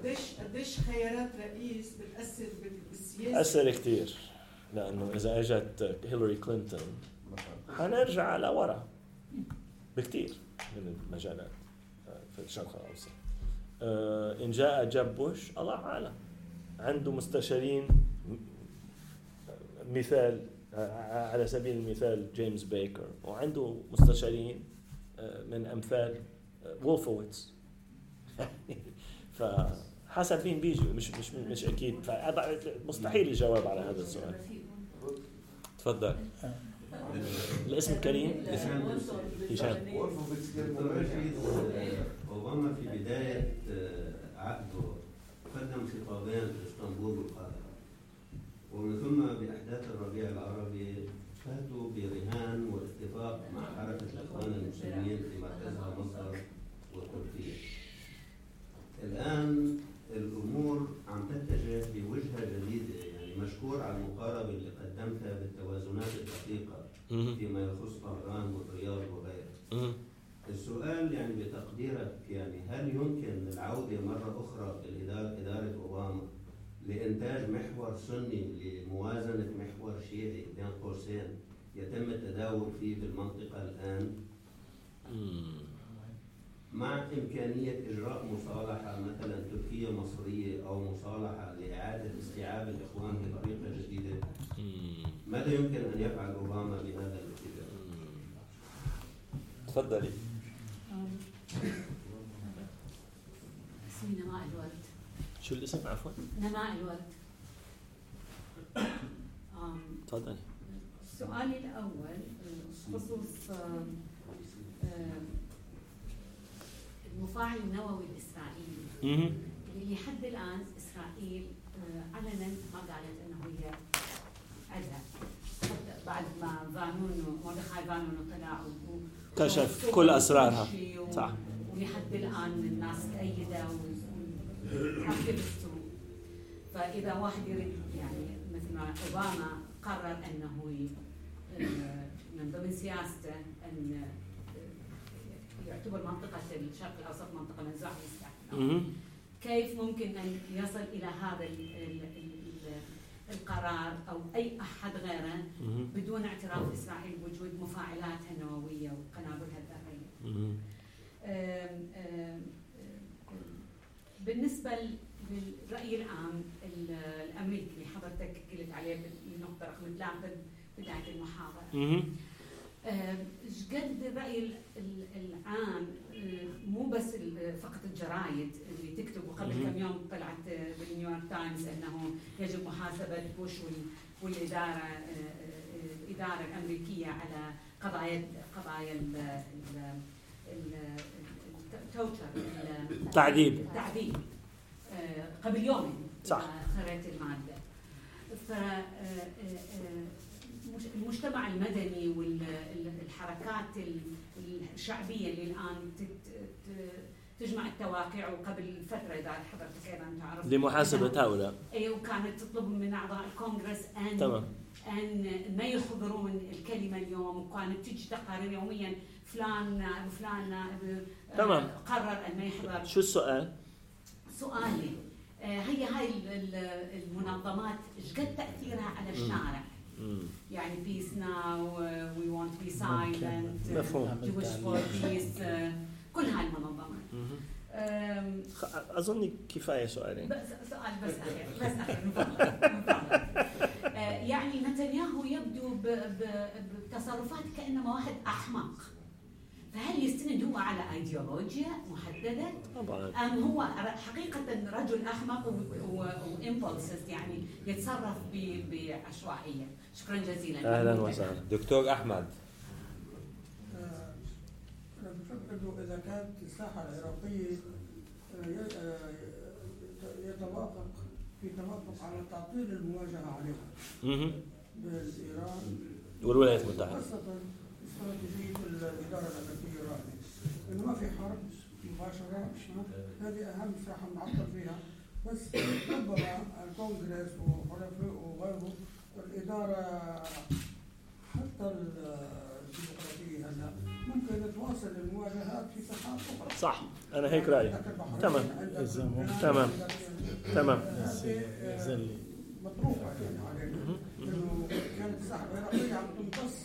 قديش قديش خيارات رئيس بتاثر بال- بالسياسة. أثر كثير لأنه إذا إجت هيلاري كلينتون حنرجع لورا بكثير من المجالات. في الشرق الأوسط آه، إن جاء جاب بوش الله أعلم. عنده مستشارين مثال على سبيل المثال جيمس بيكر وعنده مستشارين آه، من أمثال آه، وولفويتس فحسب مين بيجي مش مش مش أكيد. مستحيل يجاوب على هذا السؤال. تفضل. الاسم كريم؟ هشام. اوباما في بداية آه، عقده قدم خطابين في إسطنبول والقاهره ومن ثم بأحداث الربيع العربي فاتوا برهان واتفاق مع حركة الإخوان المسلمين في مركزها مصر وتركيا. الآن الأمور عم تتجه بوجهه جديده يعني مشكور على المقاربة اللي قدمتها بالتوازنات الدقيقة مهم. فيما يخص طهران والرياض وغيره. مهم. السؤال يعني بتقديرك يعني هل يمكن العودة مرة أخرى بالإدارة إدارة أوباما لإنتاج محور سني لموازنة محور شيعي بين قوسين يتم التداول فيه بالمنطقة الآن. مع إمكانية إجراء مصالحة مثلا تركية مصرية أو مصالحة لإعادة استيعاب الإخوان بطريقة جديدة. ماذا يمكن أن يفعل أوباما بهذا الاتجاه؟ تفضلي نماء الورد شو الاسم عفوا؟ نماء الورد تفضلي سؤالي الأول بخصوص المفاعل النووي الإسرائيلي. اللي لحد الآن إسرائيل آه، علنا ما قالت أنه هي حتى بعد ما فانون مردخاي فانون طلع كشف كل أسرارها. صح. ولحد الآن الناس تأيده وأكتيفست فإذا واحد يريد يعني مثل ما أوباما قرر أنه ي- آه، من ضمن سياسته أن آه، يعتبر منطقة الشرق الأوسط منطقة منزوعة للسلاح مهم. كيف ممكن أن يصل إلى هذا ال- ال- ال- القرار أو أي أحد غيره. بدون اعتراف إسرائيل بوجود مفاعلاتها النووية وقنابلها الذرية مهم. أم- أم- أم- بالنسبة ل- للرأي العام ال- الأمريكي اللي حضرتك قلت عليه بالنقطة رقم المحاضرة مهم. أم، إيش قد الرأي ال- ال- العام مو بس فقط الجرايد اللي تكتب وقبل. كم يوم طلعت أه، بالنيويورك تايمز انه يجب محاسبة بوش وال- والإدارة أه، أه، الإدارة الأمريكية على قضايا قضايا ال- ال- ال- التوتر ال- تعذيب. التعذيب أه، قبل يومين صح. المادة ف أه، مش- المجتمع المدني والحركات الشعبية اللي ت- تجمع التواقع وقبل فترة إذا حضرتك أيضا تعرف. لمحاسبة هؤلاء. أيوة وكانت تطلب من أعضاء الكونغرس أن تمام. أن ما يحضرون الكلمة اليوم. وكانت تجي تقارير يوميا فلان فلان آه، تمام. قرر أن ما يحضر. شو السؤال؟ سؤالي. آه، هي هاي ال- ال- المنظمات إيش قد تأثيرها على الشارع؟ يعني Peace Now و We Won't Be Silent مفهوم. Jewish for Peace كل هاي المنظمات. أظن كفاية سؤالين. بس سؤال بس اخير بس اخير آه، يعني نتنياهو يبدو ب- ب- بتصرفات كأنما واحد أحمق. فهل يستند هو على ايديولوجيا محددة؟ طبعا. أم هو حقيقة رجل أحمق وإمبولسز يعني يتصرف ب- بعشوائية شكرا جزيلا. أهلا وسهلا. دكتور أحمد. آه، أنا بفكر إنه إذا كانت الساحة العراقية آه، ي- آه، يتوافق في توافق على تعطيل المواجهة عليها. مهم. بين إيران والولايات الأمريكية الرائدة إنه ما في حرب مباشرة هذه ساحة نعطل فيها بس ربما الكونغرس وغيره الإدارة حتى الديمقراطية هلا ممكن تواصل المواجهات في ساحات أخرى صح أنا هيك رأيي. تمام. تمام. تمام. هذه مطروحة يعني علينا إنه كانت الساحة العراقية عم تمتص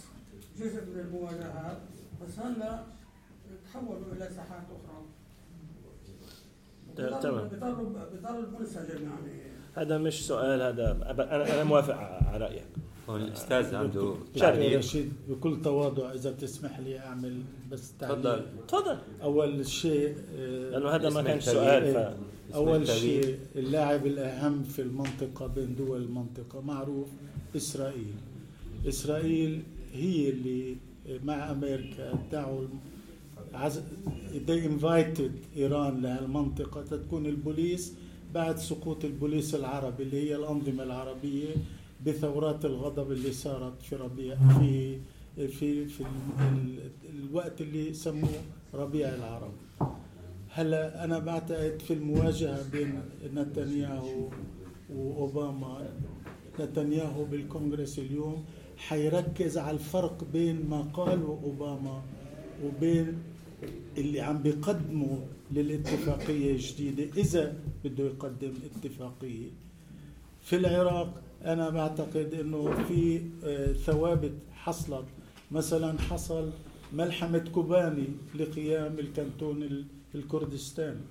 جزء من المواجهات بس هلا تحولوا إلى ساحات أخرى ت- تمام. بضلوا بضلوا منسجم يعني هذا مش سؤال هذا أنا أنا موافق على رأيك هون الأستاذ عنده تعليق رشيد بكل تواضع إذا بتسمح لي أعمل بس تعليق تفضل. تفضل أول شيء آه، لأنه هذا ما كان. سؤال إيه. ف... أول. شيء اللاعب الأهم في المنطقة بين دول المنطقة معروف إسرائيل إسرائيل هي اللي مع أمريكا دعوا عز... they invited إيران لهالمنطقة تكون البوليس بعد سقوط البوليس العربي اللي هي الأنظمة العربية بثورات الغضب اللي صارت في ربيع في في في ال- ال- الوقت اللي سموه ربيع العرب. هلا أنا بعتقد في المواجهة بين نتنياهو وأوباما نتنياهو بالكونغرس اليوم حيركز على الفرق بين ما قاله أوباما وبين اللي عم بيقدموا للاتفاقية الجديدة. إذا بده يقدم اتفاقية في العراق أنا بعتقد إنه في آه، ثوابت حصلت. مثلا حصل ملحمة كوباني لقيام الكنتون ال- الكردستاني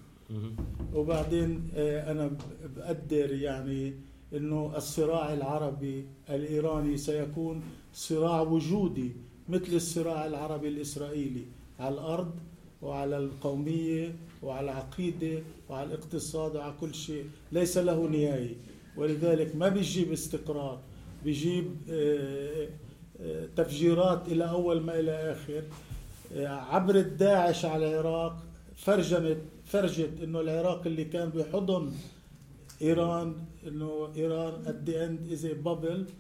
وبعدين آه، أنا ب- بقدر يعني إنه الصراع العربي الإيراني سيكون صراع وجودي مثل الصراع العربي الإسرائيلي على الأرض وعلى القومية وعلى العقيدة وعلى الاقتصاد وعلى كل شيء ليس له نهاية. ولذلك ما بيجيب استقرار بيجيب آه، آه، تفجيرات إلى أول ما إلى آخر. آه، عبرة داعش على العراق فرجمت فرجت إنه العراق اللي كان بحضن إيران إنه إيران at the end is a bubble.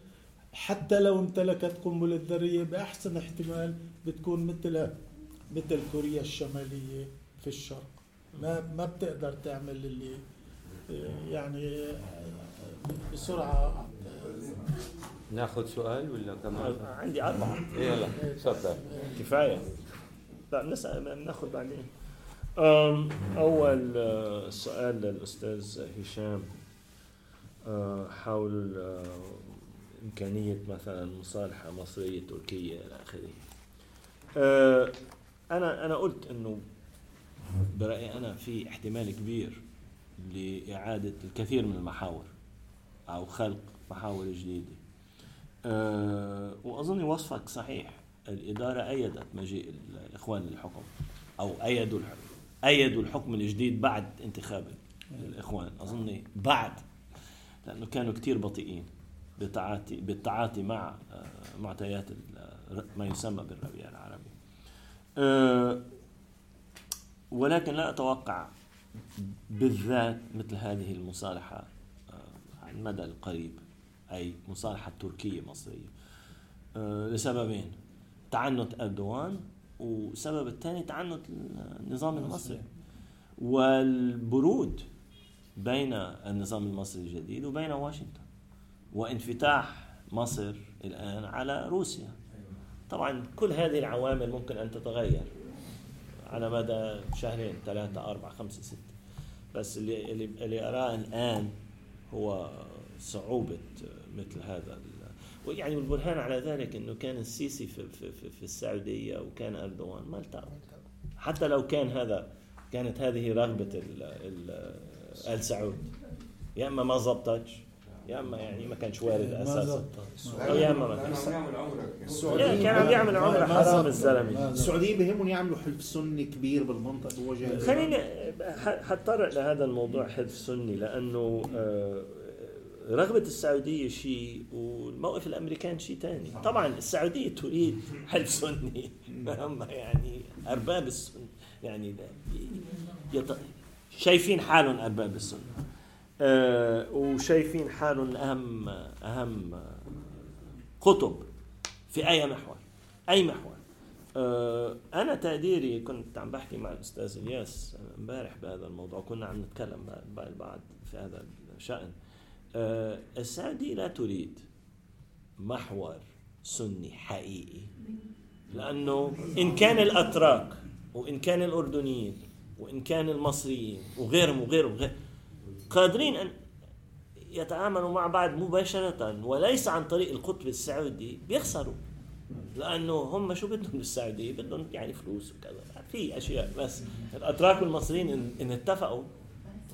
حتى لو امتلكت قنبلة ذرية بأحسن احتمال بتكون مثل مثل كوريا الشمالية في الشرق. ما ما بتقدر تعمل اللي يعني بسرعة. ناخذ سؤال ولا كمان؟ عندي أربعة. يلا تفضل. كفاية. لا بنسأل بناخذ بعدين. أول آه، سؤال للأستاذ هشام. آه، حول آه، إمكانية مثلا مصالحة مصرية تركية إلى آخره. أنا أنا قلت إنه برأيي أنا في احتمال كبير لإعادة الكثير من المحاور أو خلق محاور جديدة. وأظن وصفك صحيح. الإدارة أيدت مجيء الإخوان للحكم أو أيدوا الحكم. أيدوا الحكم الجديد بعد انتخاب الإخوان أظن بعد لأنه كانوا كتير بطيئين بالتعاطي بالتعاطي مع آه، معطيات ال- ما يسمى بالربيع العربي. آه، ولكن لا أتوقع بالذات مثل هذه المصالحة آه، على المدى القريب أي مصالحة تركية مصرية. آه، لسببين تعنت أردوغان والسبب الثاني تعنت النظام المصري. والبرود بين النظام المصري الجديد وبين واشنطن وانفتاح مصر الآن على روسيا. طبعا كل هذه العوامل ممكن أن تتغير على مدى شهرين ثلاثة أربعة خمسة ستة. بس اللي اللي, اللي أراه الآن هو صعوبة مثل هذا ويعني والبرهان على ذلك إنه كان السيسي في, في, في, في السعودية وكان اردوغان ما التقوا حتى لو كان هذا كانت هذه رغبة ال ال آل سعود. يا إما ما زبطتش يا إما يعني ما كانش وارد ما أساسا. يا إما ما كان كانش. عم يعمل عمرة. يا كان عم يعمل عمرة حرام. الزلمة. السعوديين بهمهم يعملوا حلف سني كبير بالمنطقة. بوجه خليني ح- حتطرق لهذا الموضوع حلف سني لأنه آه، رغبة السعودية شيء والموقف الأمريكان شيء ثاني طبعا السعودية تريد حلف سني. هم يعني أرباب السنة. يعني يط... شايفين حالهم أرباب السنة. آه، وشايفين حالهم أهم أهم خطب في أي محور. أي محور. آه، أنا تقديري كنت عم بحكي مع الأستاذ إلياس امبارح بهذا الموضوع. كنا عم نتكلم بعد بعد في هذا الشأن. آه، السعوديه لا تريد محور سني حقيقي لأنه إن كان الأتراك وإن كان الأردنيين وإن كان المصريين وغيرهم وغيرهم وغيرهم قادرين أن يتعاملوا مع بعض مباشرة وليس عن طريق القطب السعودي بيخسروا لأنه هم شو بدهم بالسعودية؟ بدهم يعني فلوس وكذا. في أشياء بس الأتراك والمصريين ان, إن اتفقوا.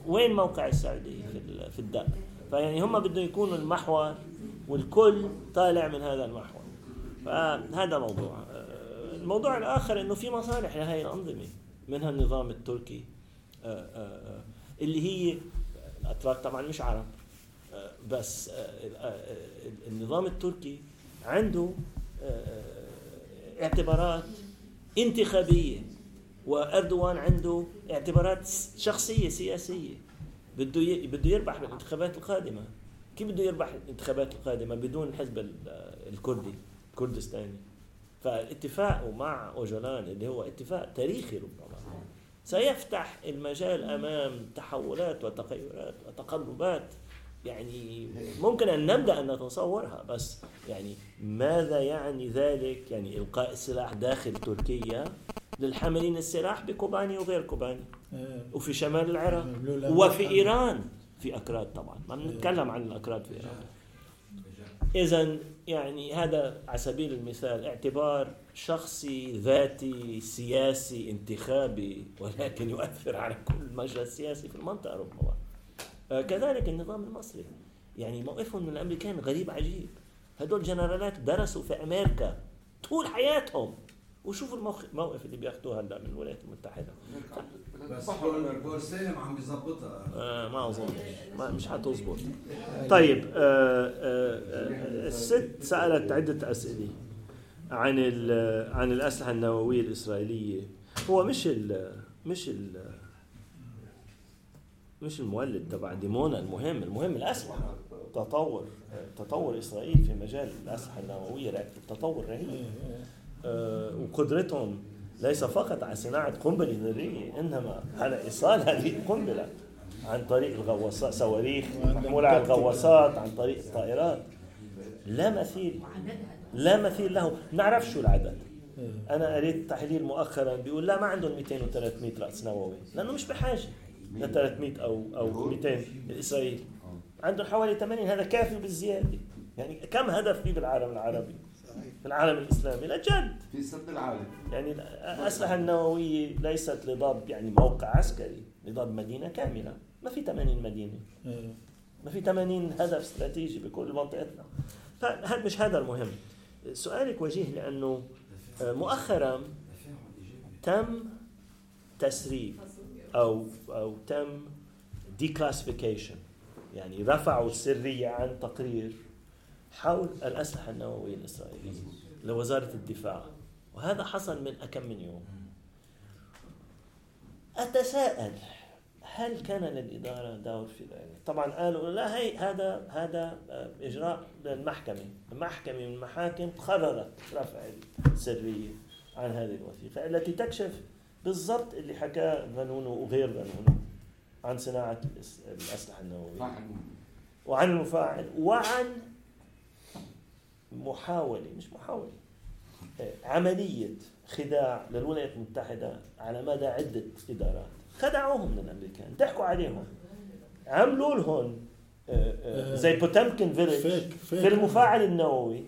وين موقع السعودية في ال- في الدائره فيعني هم بدهم يكونوا المحور والكل طالع من هذا المحور. فهذا موضوع. الموضوع الآخر إنه في مصالح لهي الأنظمة منها النظام التركي آه، آه، آه، اللي هي الأتراك طبعا مش عرب بس النظام التركي عنده اعتبارات انتخابية واردوغان عنده اعتبارات شخصية سياسية. بده بده يربح بالانتخابات القادمة. كيف بده يربح الانتخابات القادمة بدون الحزب ال- الكردي الكردستاني فاتفاقه مع أوجولان اللي هو اتفاق تاريخي ربما. سيفتح المجال أمام تحولات وتغيرات وتقلبات يعني ممكن أن نبدأ أن نتصورها بس يعني ماذا يعني ذلك؟ يعني إلقاء السلاح داخل تركيا للحاملين السلاح بكوباني وغير كوباني. وفي شمال العراق وفي إيران في أكراد طبعا. ما بنتكلم عن الأكراد في إيران. اذا يعني هذا على سبيل المثال اعتبار شخصي ذاتي سياسي انتخابي ولكن يؤثر على كل المجرى السياسي في المنطقة ربما. آه، كذلك النظام المصري. يعني موقفهم من الأمريكان غريب عجيب. هدول جنرالات درسوا في أمريكا طول حياتهم. وشوفوا الموقف الموقف اللي بياخذوه هلا من الولايات المتحدة. بس سالم عم بيظبطها آه ما أظن. مش حتظبط طيب آه آه الست سألت عدة أسئلة عن عن الأسلحة النووية الإسرائيلية. هو مش ال مش ال مش المولد تبع ديمونا المهم. المهم الأسلحة. تطور تطور إسرائيل في مجال الأسلحة النووية تطور رهيب. وقدرتهم ليس فقط على صناعة قنبلة ذريه إنما على إيصال هذه القنبلة عن طريق الغواصات صواريخ محموله على الغواصات عن طريق الطائرات. لا مثيل لا مثيل له. نعرف شو العدد. أنا قريت تحليل مؤخرا بيقول لا ما عندهم 200 و300 رأس نووي لأنه مش بحاجة ل 300 أو أو 200 الاسرائيل عندهم حوالي 80 هذا كافي بالزيادة. يعني كم هدف في بالعالم العربي؟ في العالم الإسلامي لا جد. في سد العالم. يعني الاسلحه النوويه ليست لضرب يعني موقع عسكري لضرب مدينة كاملة. ما في 80 مدينة. ما في 80 هدف استراتيجي بكل منطقتنا. فهذا مش هذا المهم. سؤالك وجيه لأنه آه، مؤخرا تم تسريب أو أو تم ديكلاسيفيكيشن يعني رفعوا السرية عن تقرير حول الأسلحة النووية الإسرائيلية لوزارة الدفاع. وهذا حصل من أكم من يوم. أتساءل هل كان للإدارة دور في ذلك؟ طبعا قالوا لا هي هذا هذا آه، إجراء للمحكمة، محكمة من المحاكم قررت رفع السرية عن هذه الوثيقة التي تكشف بالضبط اللي حكاه غنونو وغير غنونو عن صناعة الأس- الأسلحة النووية. وعن المفاعل وعن محاولة مش محاولة. آه، عملية خداع للولايات المتحدة على مدى عدة إدارات. خدعوهم من الأمريكان ضحكوا عليهم. عملوا لهم آه، آه، زي بوتمكن فيلج. في المفاعل النووي.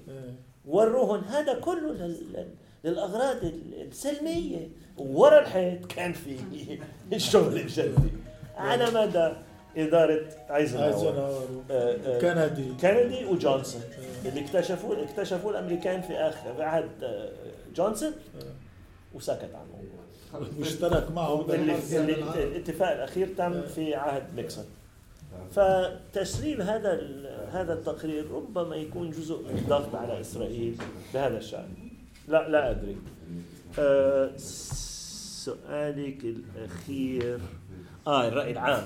وروهم هذا كله لل- لل- للأغراض ال- السلمية. ورا الحيط كان في الشغل الجدي. على مدى إدارة ايزنهاور ايزنهاور آه، آه، كندي. كندي وجونسون. اللي اكتشفوه اكتشفوه الأمريكان في اخر في عهد آه، جونسون وسكت عن الموضوع. واشترك معه. الاتفاق الأخير تم في عهد نيكسون فتسريب هذا ال- هذا التقرير ربما يكون جزء من الضغط على إسرائيل بهذا الشأن. لا لا أدري. آه، سؤالك الأخير. آه الرأي العام.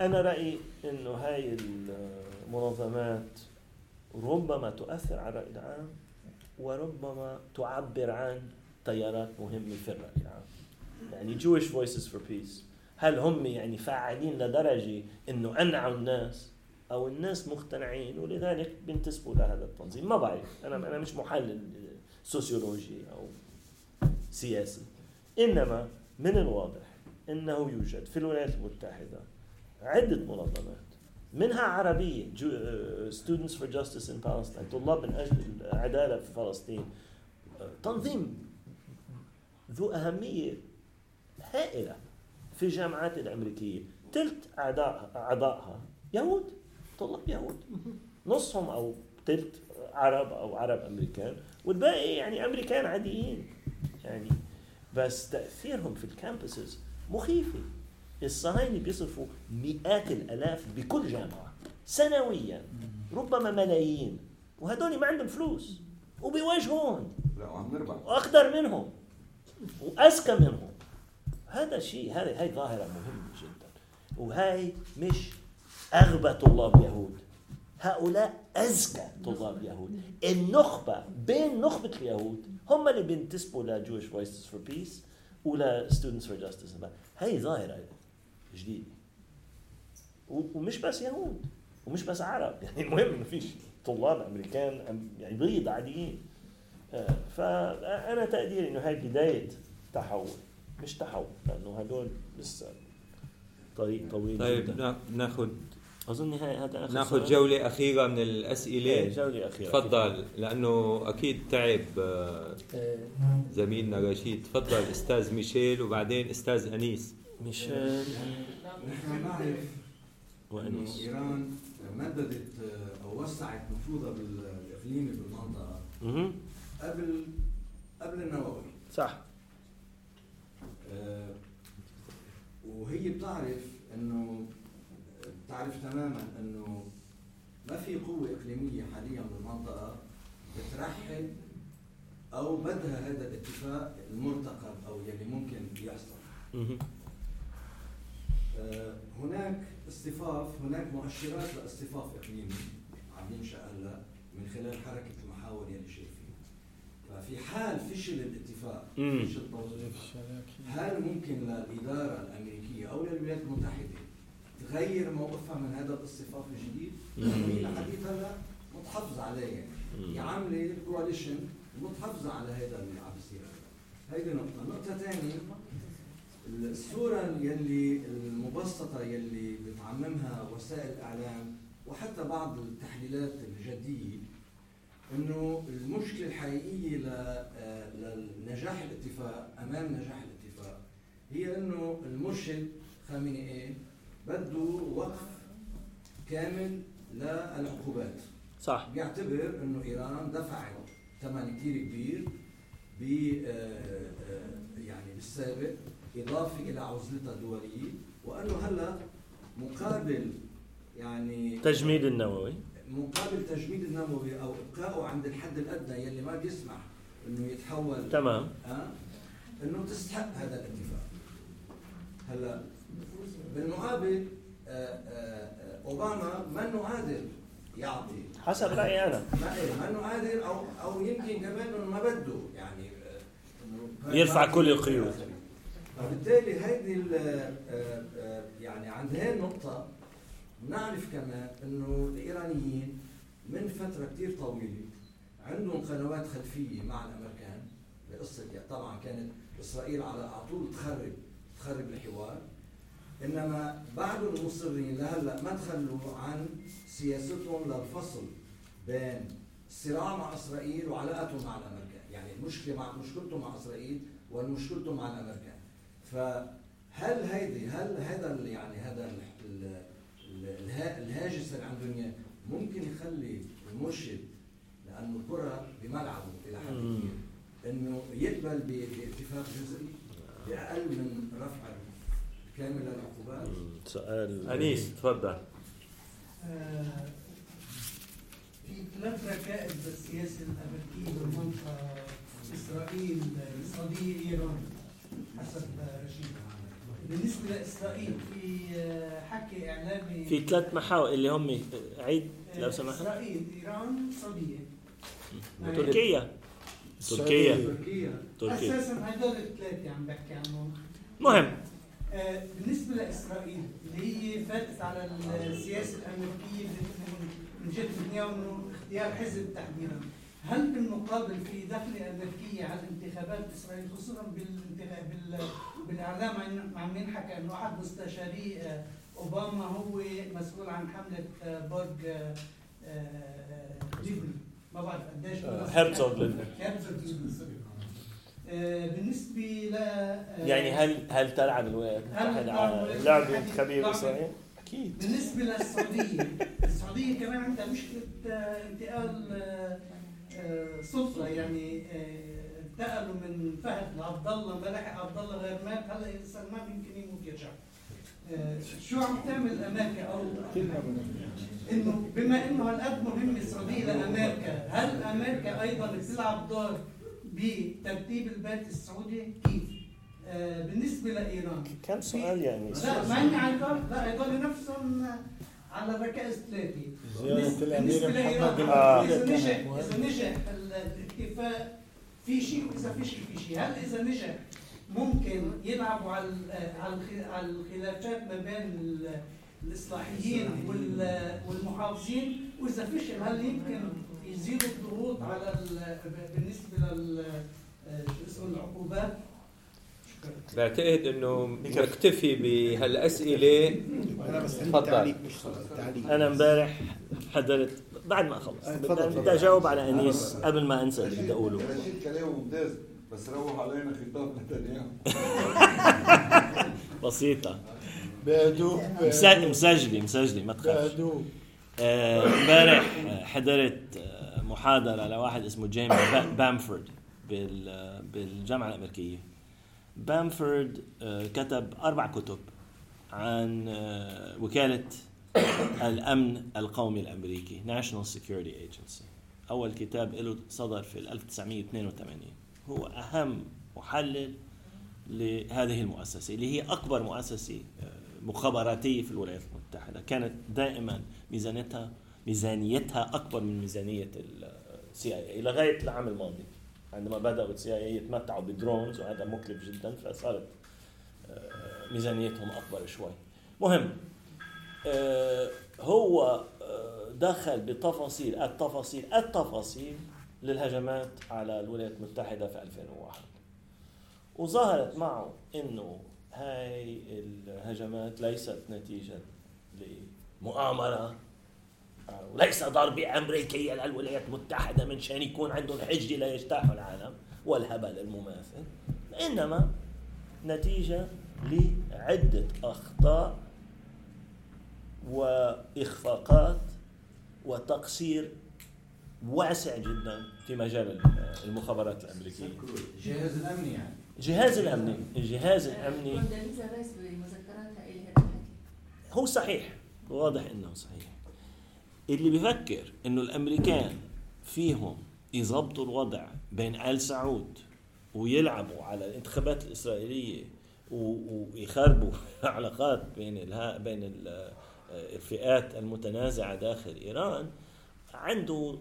أنا رأيي إنه هاي المنظمات ربما تؤثر على الرأي العام وربما تعبر عن تيارات مهمة في الرأي العام. يعني Jewish Voices for Peace هل هم يعني فعالين لدرجة إنه أنعوا الناس أو الناس مقتنعين؟ ولذلك بينتسبوا لهذا التنظيم. ما بعرف. أنا أنا مش محلل سوسيولوجي أو سياسي. إنما من الواضح إنه يوجد في الولايات المتحدة عدة منظمات منها عربية Students for Justice in Palestine طلاب من أجل العدالة في فلسطين. تنظيم ذو أهمية هائلة في الجامعات الأمريكية. ثلث اعضاء أعضائها يهود طلاب يهود. نصهم أو ثلث عرب أو عرب أمريكان والباقي يعني أمريكان عاديين. يعني بس تأثيرهم في الكامبسز مخيفة. الصهاينة بيصرفوا مئات الألاف بكل جامعة سنويا ربما ملايين. وهدول ما عندهم فلوس وبيواجهون لا وعم نربح. وأقدر منهم وأذكى منهم. هذا شيء هذا هاي ظاهرة مهمة جدا. وهاي مش أغبى طلاب يهود. هؤلاء أذكى طلاب يهود. النخبة بين نخبة اليهود هم اللي بينتسبوا ل Jewish Voices for Peace ولا Students for Justice هاي ظاهرة. جديده ومش بس يهود ومش بس عرب. يعني المهم ما فيش طلاب أمريكان يعني بيض عاديين. آه، فأنا تقديري إنه هاي بداية تحول مش تحول لأنه هدول لسه طريق طويل طيب جدا. ناخذ أظن هاي هذا آخر ناخذ. جولة أخيرة من الأسئلة. إيه، جولة أخيرة. تفضل لأنه أكيد تعب آه، زميلنا رشيد. تفضل أستاذ ميشيل وبعدين أستاذ أنيس. ميشيل نحن نعرف وأنيس. إنه إيران مددت آه، أو وسعت نفوذها بالإقليمي بالمنطقة مهم. قبل قبل النووي صح آه، وهي بتعرف إنه بتعرف تماما إنه ما في قوة إقليمية حاليا بالمنطقة بترحب أو بدها هذا الاتفاق المرتقب أو يلي ممكن يحصل. آه، هناك اصطفاف هناك مؤشرات لاصطفاف إقليمي عم ينشأ هلا من خلال حركة المحاور يلي شايفين ففي حال فشل الاتفاق. فشل توظيف هل ممكن للإدارة الأمريكية أو للولايات المتحدة تغير موقفها من هذا الاصطفاف الجديد؟ هي لحديث هلا متحفظه عليه. يعني هي عاملة كواليشن متحفظة على هذا اللي عم بيصير هيدي نقطة، نقطة ثانية الصورة يلي المبسطة يلي بتعممها وسائل الإعلام وحتى بعض التحليلات الجدية إنه المشكلة الحقيقية ل- آه، لنجاح الاتفاق أمام نجاح الاتفاق هي إنه المرشد خامنئي بده وقف كامل للعقوبات. صح. بيعتبر إنه إيران دفعت ثمن كثير كبير ب آه، آه، يعني بالسابق إضافة إلى عزلتها الدولية وأنه هلأ مقابل يعني تجميد النووي مقابل تجميد النووي أو إبقائه عند الحد الأدنى يلي ما بيسمح إنه يتحول تمام. ها إنه تستحق هذا الاتفاق هلأ بالمقابل آه، آه، أوباما منه قادر يعطي حسب رأيي أنا. ما إيه، منه قادر أو أو يمكن كمان إنه ما بده يعني آه، إنه يرفع كل القيود. فبالتالي هيدي آه، آه، يعني عند هاي النقطة بنعرف كمان إنه الإيرانيين من فترة كتير طويلة عندهم قنوات خلفية مع الأمريكان. بقصة يعني طبعا كانت إسرائيل على طول تخرب تخرب الحوار. إنما بعدهم مصرين لهلأ ما تخلوا عن سياستهم للفصل بين الصراع مع إسرائيل وعلاقتهم مع الأمريكان، يعني المشكلة مع مشكلته مع إسرائيل ومشكلته مع الأمريكان. فهل هيدي هل هذا يعني هذا ال- ال- ال- الها- الهاجس اللي عندهم اياه ممكن يخلي المرشد لأنه الكرة بملعبه إلى حد. كبير؟ إنه يقبل ب- باتفاق جزئي بأقل من رفع كامل العقوبات؟ سؤال أنيس تفضل. آه، في ثلاث ركائز بالسياسة الأمريكية بالمنطقة إسرائيل صديق إيران. حسب رشيد بالنسبة لإسرائيل في آه، حكي إعلامي في ثلاث محاور اللي هم عيد لو آه، سمحت. إسرائيل إيران السعوديه تركيا تركيا. تركيا. تركيا. أساسا هدول الثلاثة عم بحكي عنهم. مهم. آه، بالنسبة لإسرائيل اللي هي فاتت على السياسة الأمريكية من جهه نتنياهو اختيار حزب تحديدا. هل بالمقابل في دخله أمريكية على انتخابات إسرائيل خصوصا بالانتخاب بال- بالإعلام عن عم ينحكى إنه أحد مستشاري آه، أوباما هو مسؤول عن حملة آه، برج آه، آه، ما بعرف قديش آه، بالنسبة ل يعني هل هل تلعب الولايات هل المتحدة على لعبة المتحدة خبير لعبة؟ إسرائيل؟ أكيد. بالنسبة للسعودية السعودية كمان عندها مشكلة انتقال آه، سلطة يعني آه، انتقلوا من فهد لعبد الله لحق عبد الله غير مات. هلا سلمان يمكن يموت يرجع؟ آه، شو عم تعمل أمريكا؟ أو إنه بما إنه هالقد مهم السعوديه لأمريكا هل أمريكا أيضا بتلعب دور بترتيب البيت السعودي؟ كيف؟ بالنسبة لإيران. كم سؤال يعني؟ لا ما الدور لا هدول نفسهم على ركائز ثلاثة محمد لإيران، آه. إذا نجح إذا نجح ال- الاتفاق في شيء وإذا في شيء في شيء. هل إذا نجح ممكن يلعبوا على على الخ- على الخلافات ما بين ال- الإصلاحيين وال- والمحافظين؟ وإذا فشل هل يمكن يزيدوا الضغوط على ال- بالنسبة لل شو اسمه العقوبات؟ بعتقد إنه نكتفي بهالأسئلة. تفضل. أنا امبارح حضرت بعد ما أخلص بدي بدي أجاوب على أنيس قبل ما أنسى اللي بدي رشيد كلامه ممتاز بس روح علينا خطاب نتنياهو. بسيطة. بهدوء مس- مسجلة مسجلة ما تخافش بهدوء. آه، امبارح آه، حضرت آه، محاضرة لواحد اسمه جيمس با- بامفورد بال- آه، بالجامعة الأمريكية. بامفورد آه، كتب أربع كتب عن آه، وكالة الأمن القومي الأمريكي National Security Agency. أول كتاب له صدر في 1982 هو أهم محلل لهذه المؤسسة اللي هي أكبر مؤسسة آه، مخابراتية في الولايات المتحدة. كانت دائما ميزانيتها ميزانيتها أكبر من ميزانية السي اي لغاية العام الماضي. عندما بدأوا السي اي يتمتعوا بدرونز وهذا مكلف جدا فصارت آه، ميزانيتهم أكبر شوي. مهم. آه، هو آه، دخل بتفاصيل التفاصيل التفاصيل للهجمات على الولايات المتحدة في 2001 وظهرت معه إنه هاي الهجمات ليست نتيجة لمؤامرة وليس ضربة أمريكية للولايات المتحدة من شأن يكون عندهم حجة ليجتاحوا العالم والهبل المماثل. إنما نتيجة لعدة أخطاء وإخفاقات وتقصير واسع جدا في مجال المخابرات الأمريكية. الجهاز الأمني يعني. الجهاز الأمني. الجهاز الأمني. هو صحيح. واضح إنه صحيح. اللي بيفكر إنه الأمريكان فيهم يظبطوا الوضع بين آل سعود ويلعبوا على الانتخابات الإسرائيلية ويخربوا العلاقات بين الها بين ال- الفئات المتنازعة داخل إيران عنده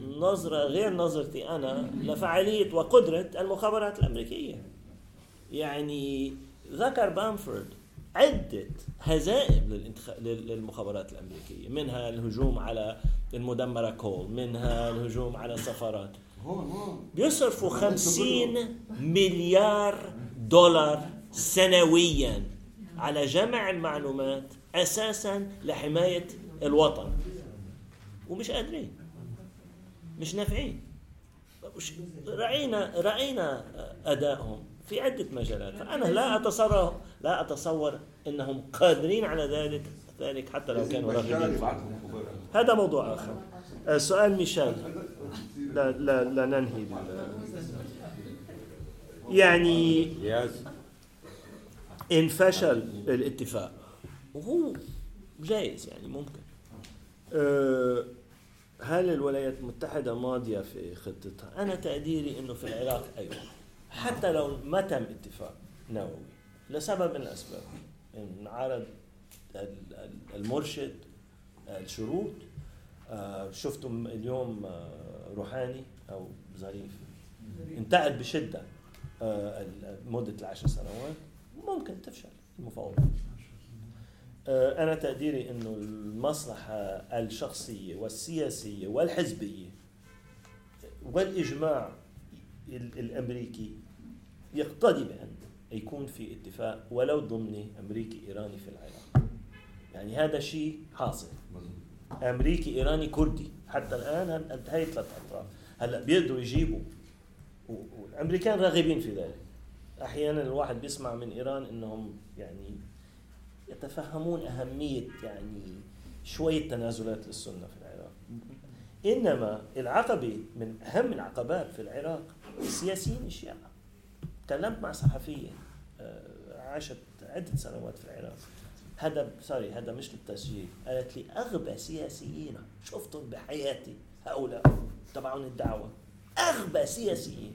نظرة غير نظرتي أنا لفعالية وقدرة المخابرات الأمريكية. يعني ذكر بامفورد عدة هزائم للانتخ... لل- للمخابرات الأمريكية منها الهجوم على المدمرة كول منها الهجوم على السفارات. بيصرفوا خمسين مليار دولار سنويا على جمع المعلومات أساسا لحماية الوطن. ومش قادرين. مش نافعين. رأينا رأينا أدائهم. في عدة مجالات. فأنا لا أتصور لا أتصور أنهم قادرين على ذلك ذلك حتى لو كانوا راغبين. هذا موضوع آخر. آه، سؤال ميشيل. لا لا لا ننهي. يعني إن فشل الاتفاق وهو جايز يعني ممكن. أه، هل الولايات المتحدة ماضية في خطتها؟ أنا تقديري إنه في العراق أيوة. حتى لو ما تم اتفاق نووي لسبب من الأسباب انعرض ال- ال- المرشد الشروط آه، شفتم اليوم آه، روحاني أو ظريف. انتقد بشدة آه، مدة العشر سنوات. ممكن تفشل المفاوضات أنا تقديري إنه المصلحة الشخصية والسياسية والحزبية والإجماع ال- الأمريكي يقتضي بأن يكون في اتفاق ولو ضمني أمريكي إيراني في العراق. يعني هذا شيء حاصل. أمريكي إيراني كردي. حتى الآن هل- انتهيت ثلاث أطراف. هلأ بيقدروا يجيبوا. والأمريكان راغبين في ذلك. أحيانا الواحد بيسمع من إيران إنهم يعني يتفهمون أهمية يعني شوية تنازلات للسنة في العراق. إنما العقبة من أهم العقبات في العراق السياسيين الشيعة تكلمت مع صحفية آه، عاشت عدة سنوات في العراق. هذا سوري هذا مش للتسجيل. قالت لي أغبى سياسيين شفتهم بحياتي هؤلاء تبعون الدعوة. أغبى سياسيين.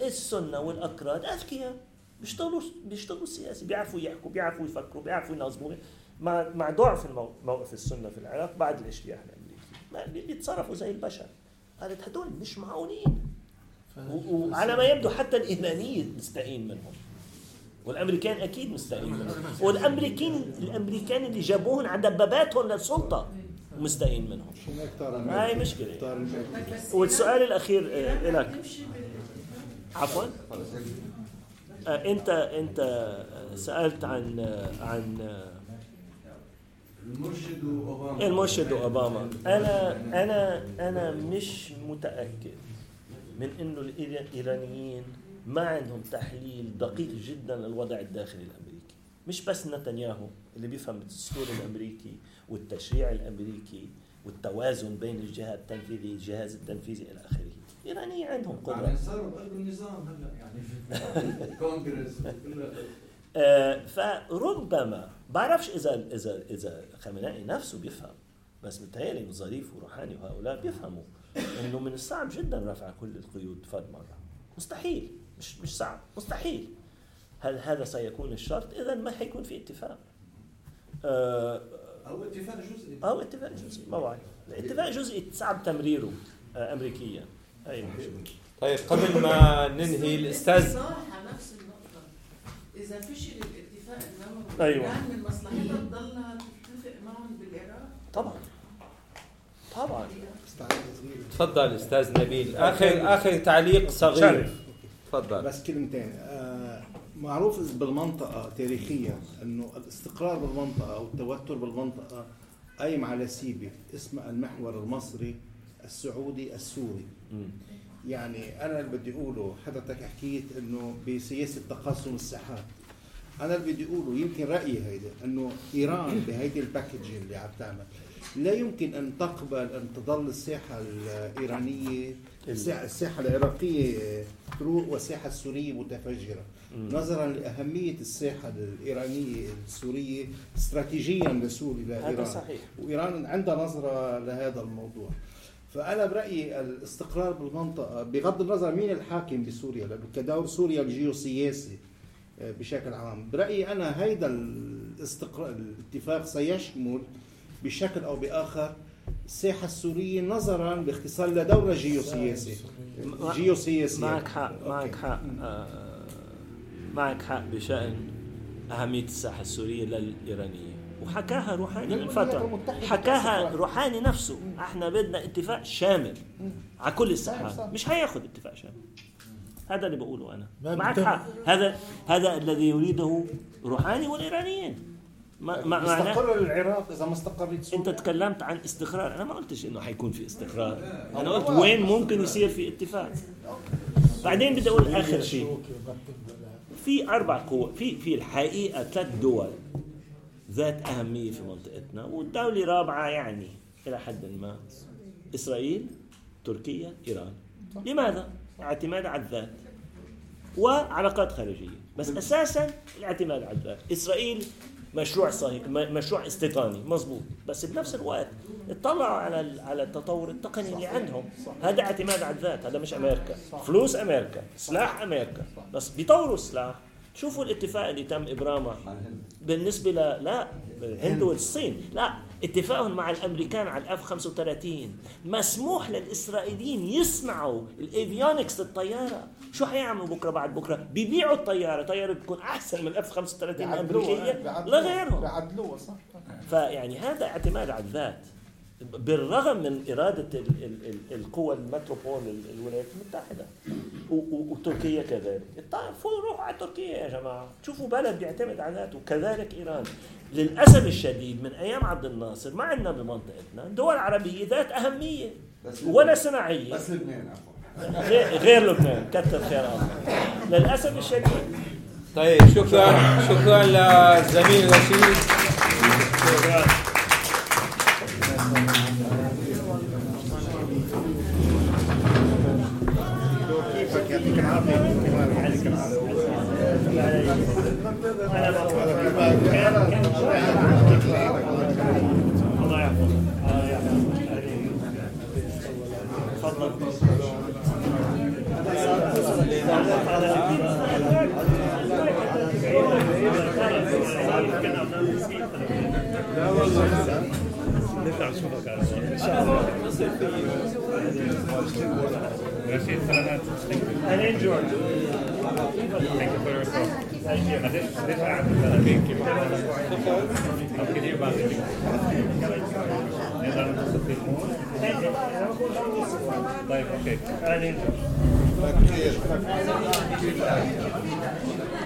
السنة والأكراد أذكياء. بيشتغلوا بيشتغلوا سياسي. بيعرفوا يحكوا بيعرفوا يفكروا بيعرفوا ينظموا. مع مع ضعف موقف السنة في العراق بعد الاجتياح بي- بيتصرفوا زي البشر. قالت هدول مش معقولين. وعلى ما يبدو حتى الايرانيين مستائين منهم. والأمريكان أكيد مستائين منهم. والامريكان الأمريكان اللي جابوهم على دباباتهم للسلطة مستائين منهم. هاي مشكلة. والسؤال الأخير آه، لك عفوا. آه، انت أنت آه، سألت عن عن المرشد واوباما المرشد واوباما أنا أنا أنا مش متأكد. من إنه الإيرانيين ما عندهم تحليل دقيق جدا للوضع الداخلي الأمريكي. مش بس نتنياهو اللي بيفهم الدستور الأمريكي والتشريع الأمريكي والتوازن بين الجهات التنفيذي الجهاز التنفيذي إلى آخره. الايرانيين عندهم قدرة. يعني صاروا بقلب النظام هلا يعني في الكونغرس آه، فربما بعرفش اذا اذا إذا خامنئي نفسه بيفهم بس متهيألي ظريف وروحاني وهؤلاء بيفهموا. إنه من الصعب جدا رفع كل القيود فد مرة. مستحيل. مش مش صعب. مستحيل. هل هذا سيكون الشرط؟ اذا ما حيكون في اتفاق. آه، أو اتفاق جزئي. أو اتفاق جزئي. ما بعرف. الاتفاق جزئي صعب تمريره آه، امريكيا. أي مشكلة. طيب قبل ما ننهي الأستاذ. نفس إذا فشل الاتفاق النووي أيوة. إيران من مصلحتها تضلها تتفق معهم بالعراق؟ طبعا. طبعا. تفضل أستاذ نبيل. اخر آخر تعليق صغير. تفضل. بس كلمتين. آه، معروف بالمنطقة تاريخيا إنه الاستقرار بالمنطقة أو التوتر بالمنطقة قايم على سيبة اسمها المحور المصري السعودي السوري. يعني أنا اللي بدي أقوله حضرتك حكيت إنه بسياسة تقاسم الساحات. أنا اللي بدي أقوله يمكن رأيي هيدا إنه إيران بهيدي الباكج اللي عم تعمل. لا يمكن أن تقبل أن تظل الساحة الإيرانية الساحه الساحة العراقية تروق والساحة السورية متفجرة. مم. نظرا لأهمية الساحة الإيرانية السورية استراتيجيا لسوريا لايران هذا صحيح. وإيران عندها نظرة لهذا الموضوع. فأنا برأيي الاستقرار بالمنطقة بغض النظر مين الحاكم بسوريا لأنه كدور سوريا الجيوسياسي آه، بشكل عام. برأيي أنا هيدا الاستقرار الاتفاق سيشمل بشكل أو بآخر الساحة السورية نظرا باختصار لدورها جيوسياسي جيوسياسي معك حق معك حق. آه، معك حق بشأن أهمية الساحة السورية للإيرانية وحكاها روحاني من فترة حكاها روحاني نفسه. إحنا بدنا اتفاق شامل على كل الساحات مش هياخد اتفاق شامل. هذا اللي بقوله أنا. معك حق. هذا هذا الذي يريده روحاني والإيرانيين. ما ما يستقر العراق إذا ما استقرت سوريا أنت تكلمت عن استقرار. أنا ما قلتش إنه حيكون في استقرار. أنا قلت. وين ممكن يصير في اتفاق. بعدين بدي أقول آخر شيء. في أربع قوى. في في الحقيقة ثلاث دول ذات أهمية في منطقتنا والدولة رابعة يعني إلى حد ما. إسرائيل تركيا إيران. لماذا؟ اعتماد على الذات وعلاقات خارجية. بس أساسا الاعتماد على الذات. إسرائيل مشروع صهيوني مشروع استيطاني مزبوط بس بنفس الوقت اطلعوا على على التطور التقني اللي عندهم. هذا اعتماد على الذات هذا مش أمريكا. فلوس أمريكا سلاح أمريكا. بس بيطوروا السلاح. شوفوا الاتفاق اللي تم إبرامه. بالنسبة ل لا الهند والصين. لا اتفاقهم مع الأمريكان على ال F 35 مسموح للإسرائيليين يصنعوا ال avionics للطياره شو حيعملوا بكرة بعد بكرة؟ بيبيعوا الطيارة طيارة بتكون أحسن من ال F 35 الامريكيه لغيرهم بيعدلوها صح. فيعني هذا اعتماد على الذات. بالرغم من إرادة ال ال ال القوى المتروبول ال- الولايات المتحدة. وتركيا كذلك. طيب فوق روحوا على تركيا يا جماعة. شوفوا بلد بيعتمد على ذاته. كذلك إيران. للأسف الشديد من أيام عبد الناصر ما عندنا بمنطقتنا دول عربية ذات أهمية بس ولا صناعية. بس لبنان عفوا. غير, لبنان كتر خير الله. للأسف الشديد. طيب شكرا شكرا للزميل رشيد كيفك يعطيك العافيه يعطيك العافيه الله يحفظك الله يحفظك تفضل نرجع نشوفك على ان شاء الله رشيد سلامات اهلين جورج Thank you for your talk. هتف- هتفرق عن البلدين كيف طب كتير بعد كده نقدر نتصل فيك طيب أوكي اهلين بخير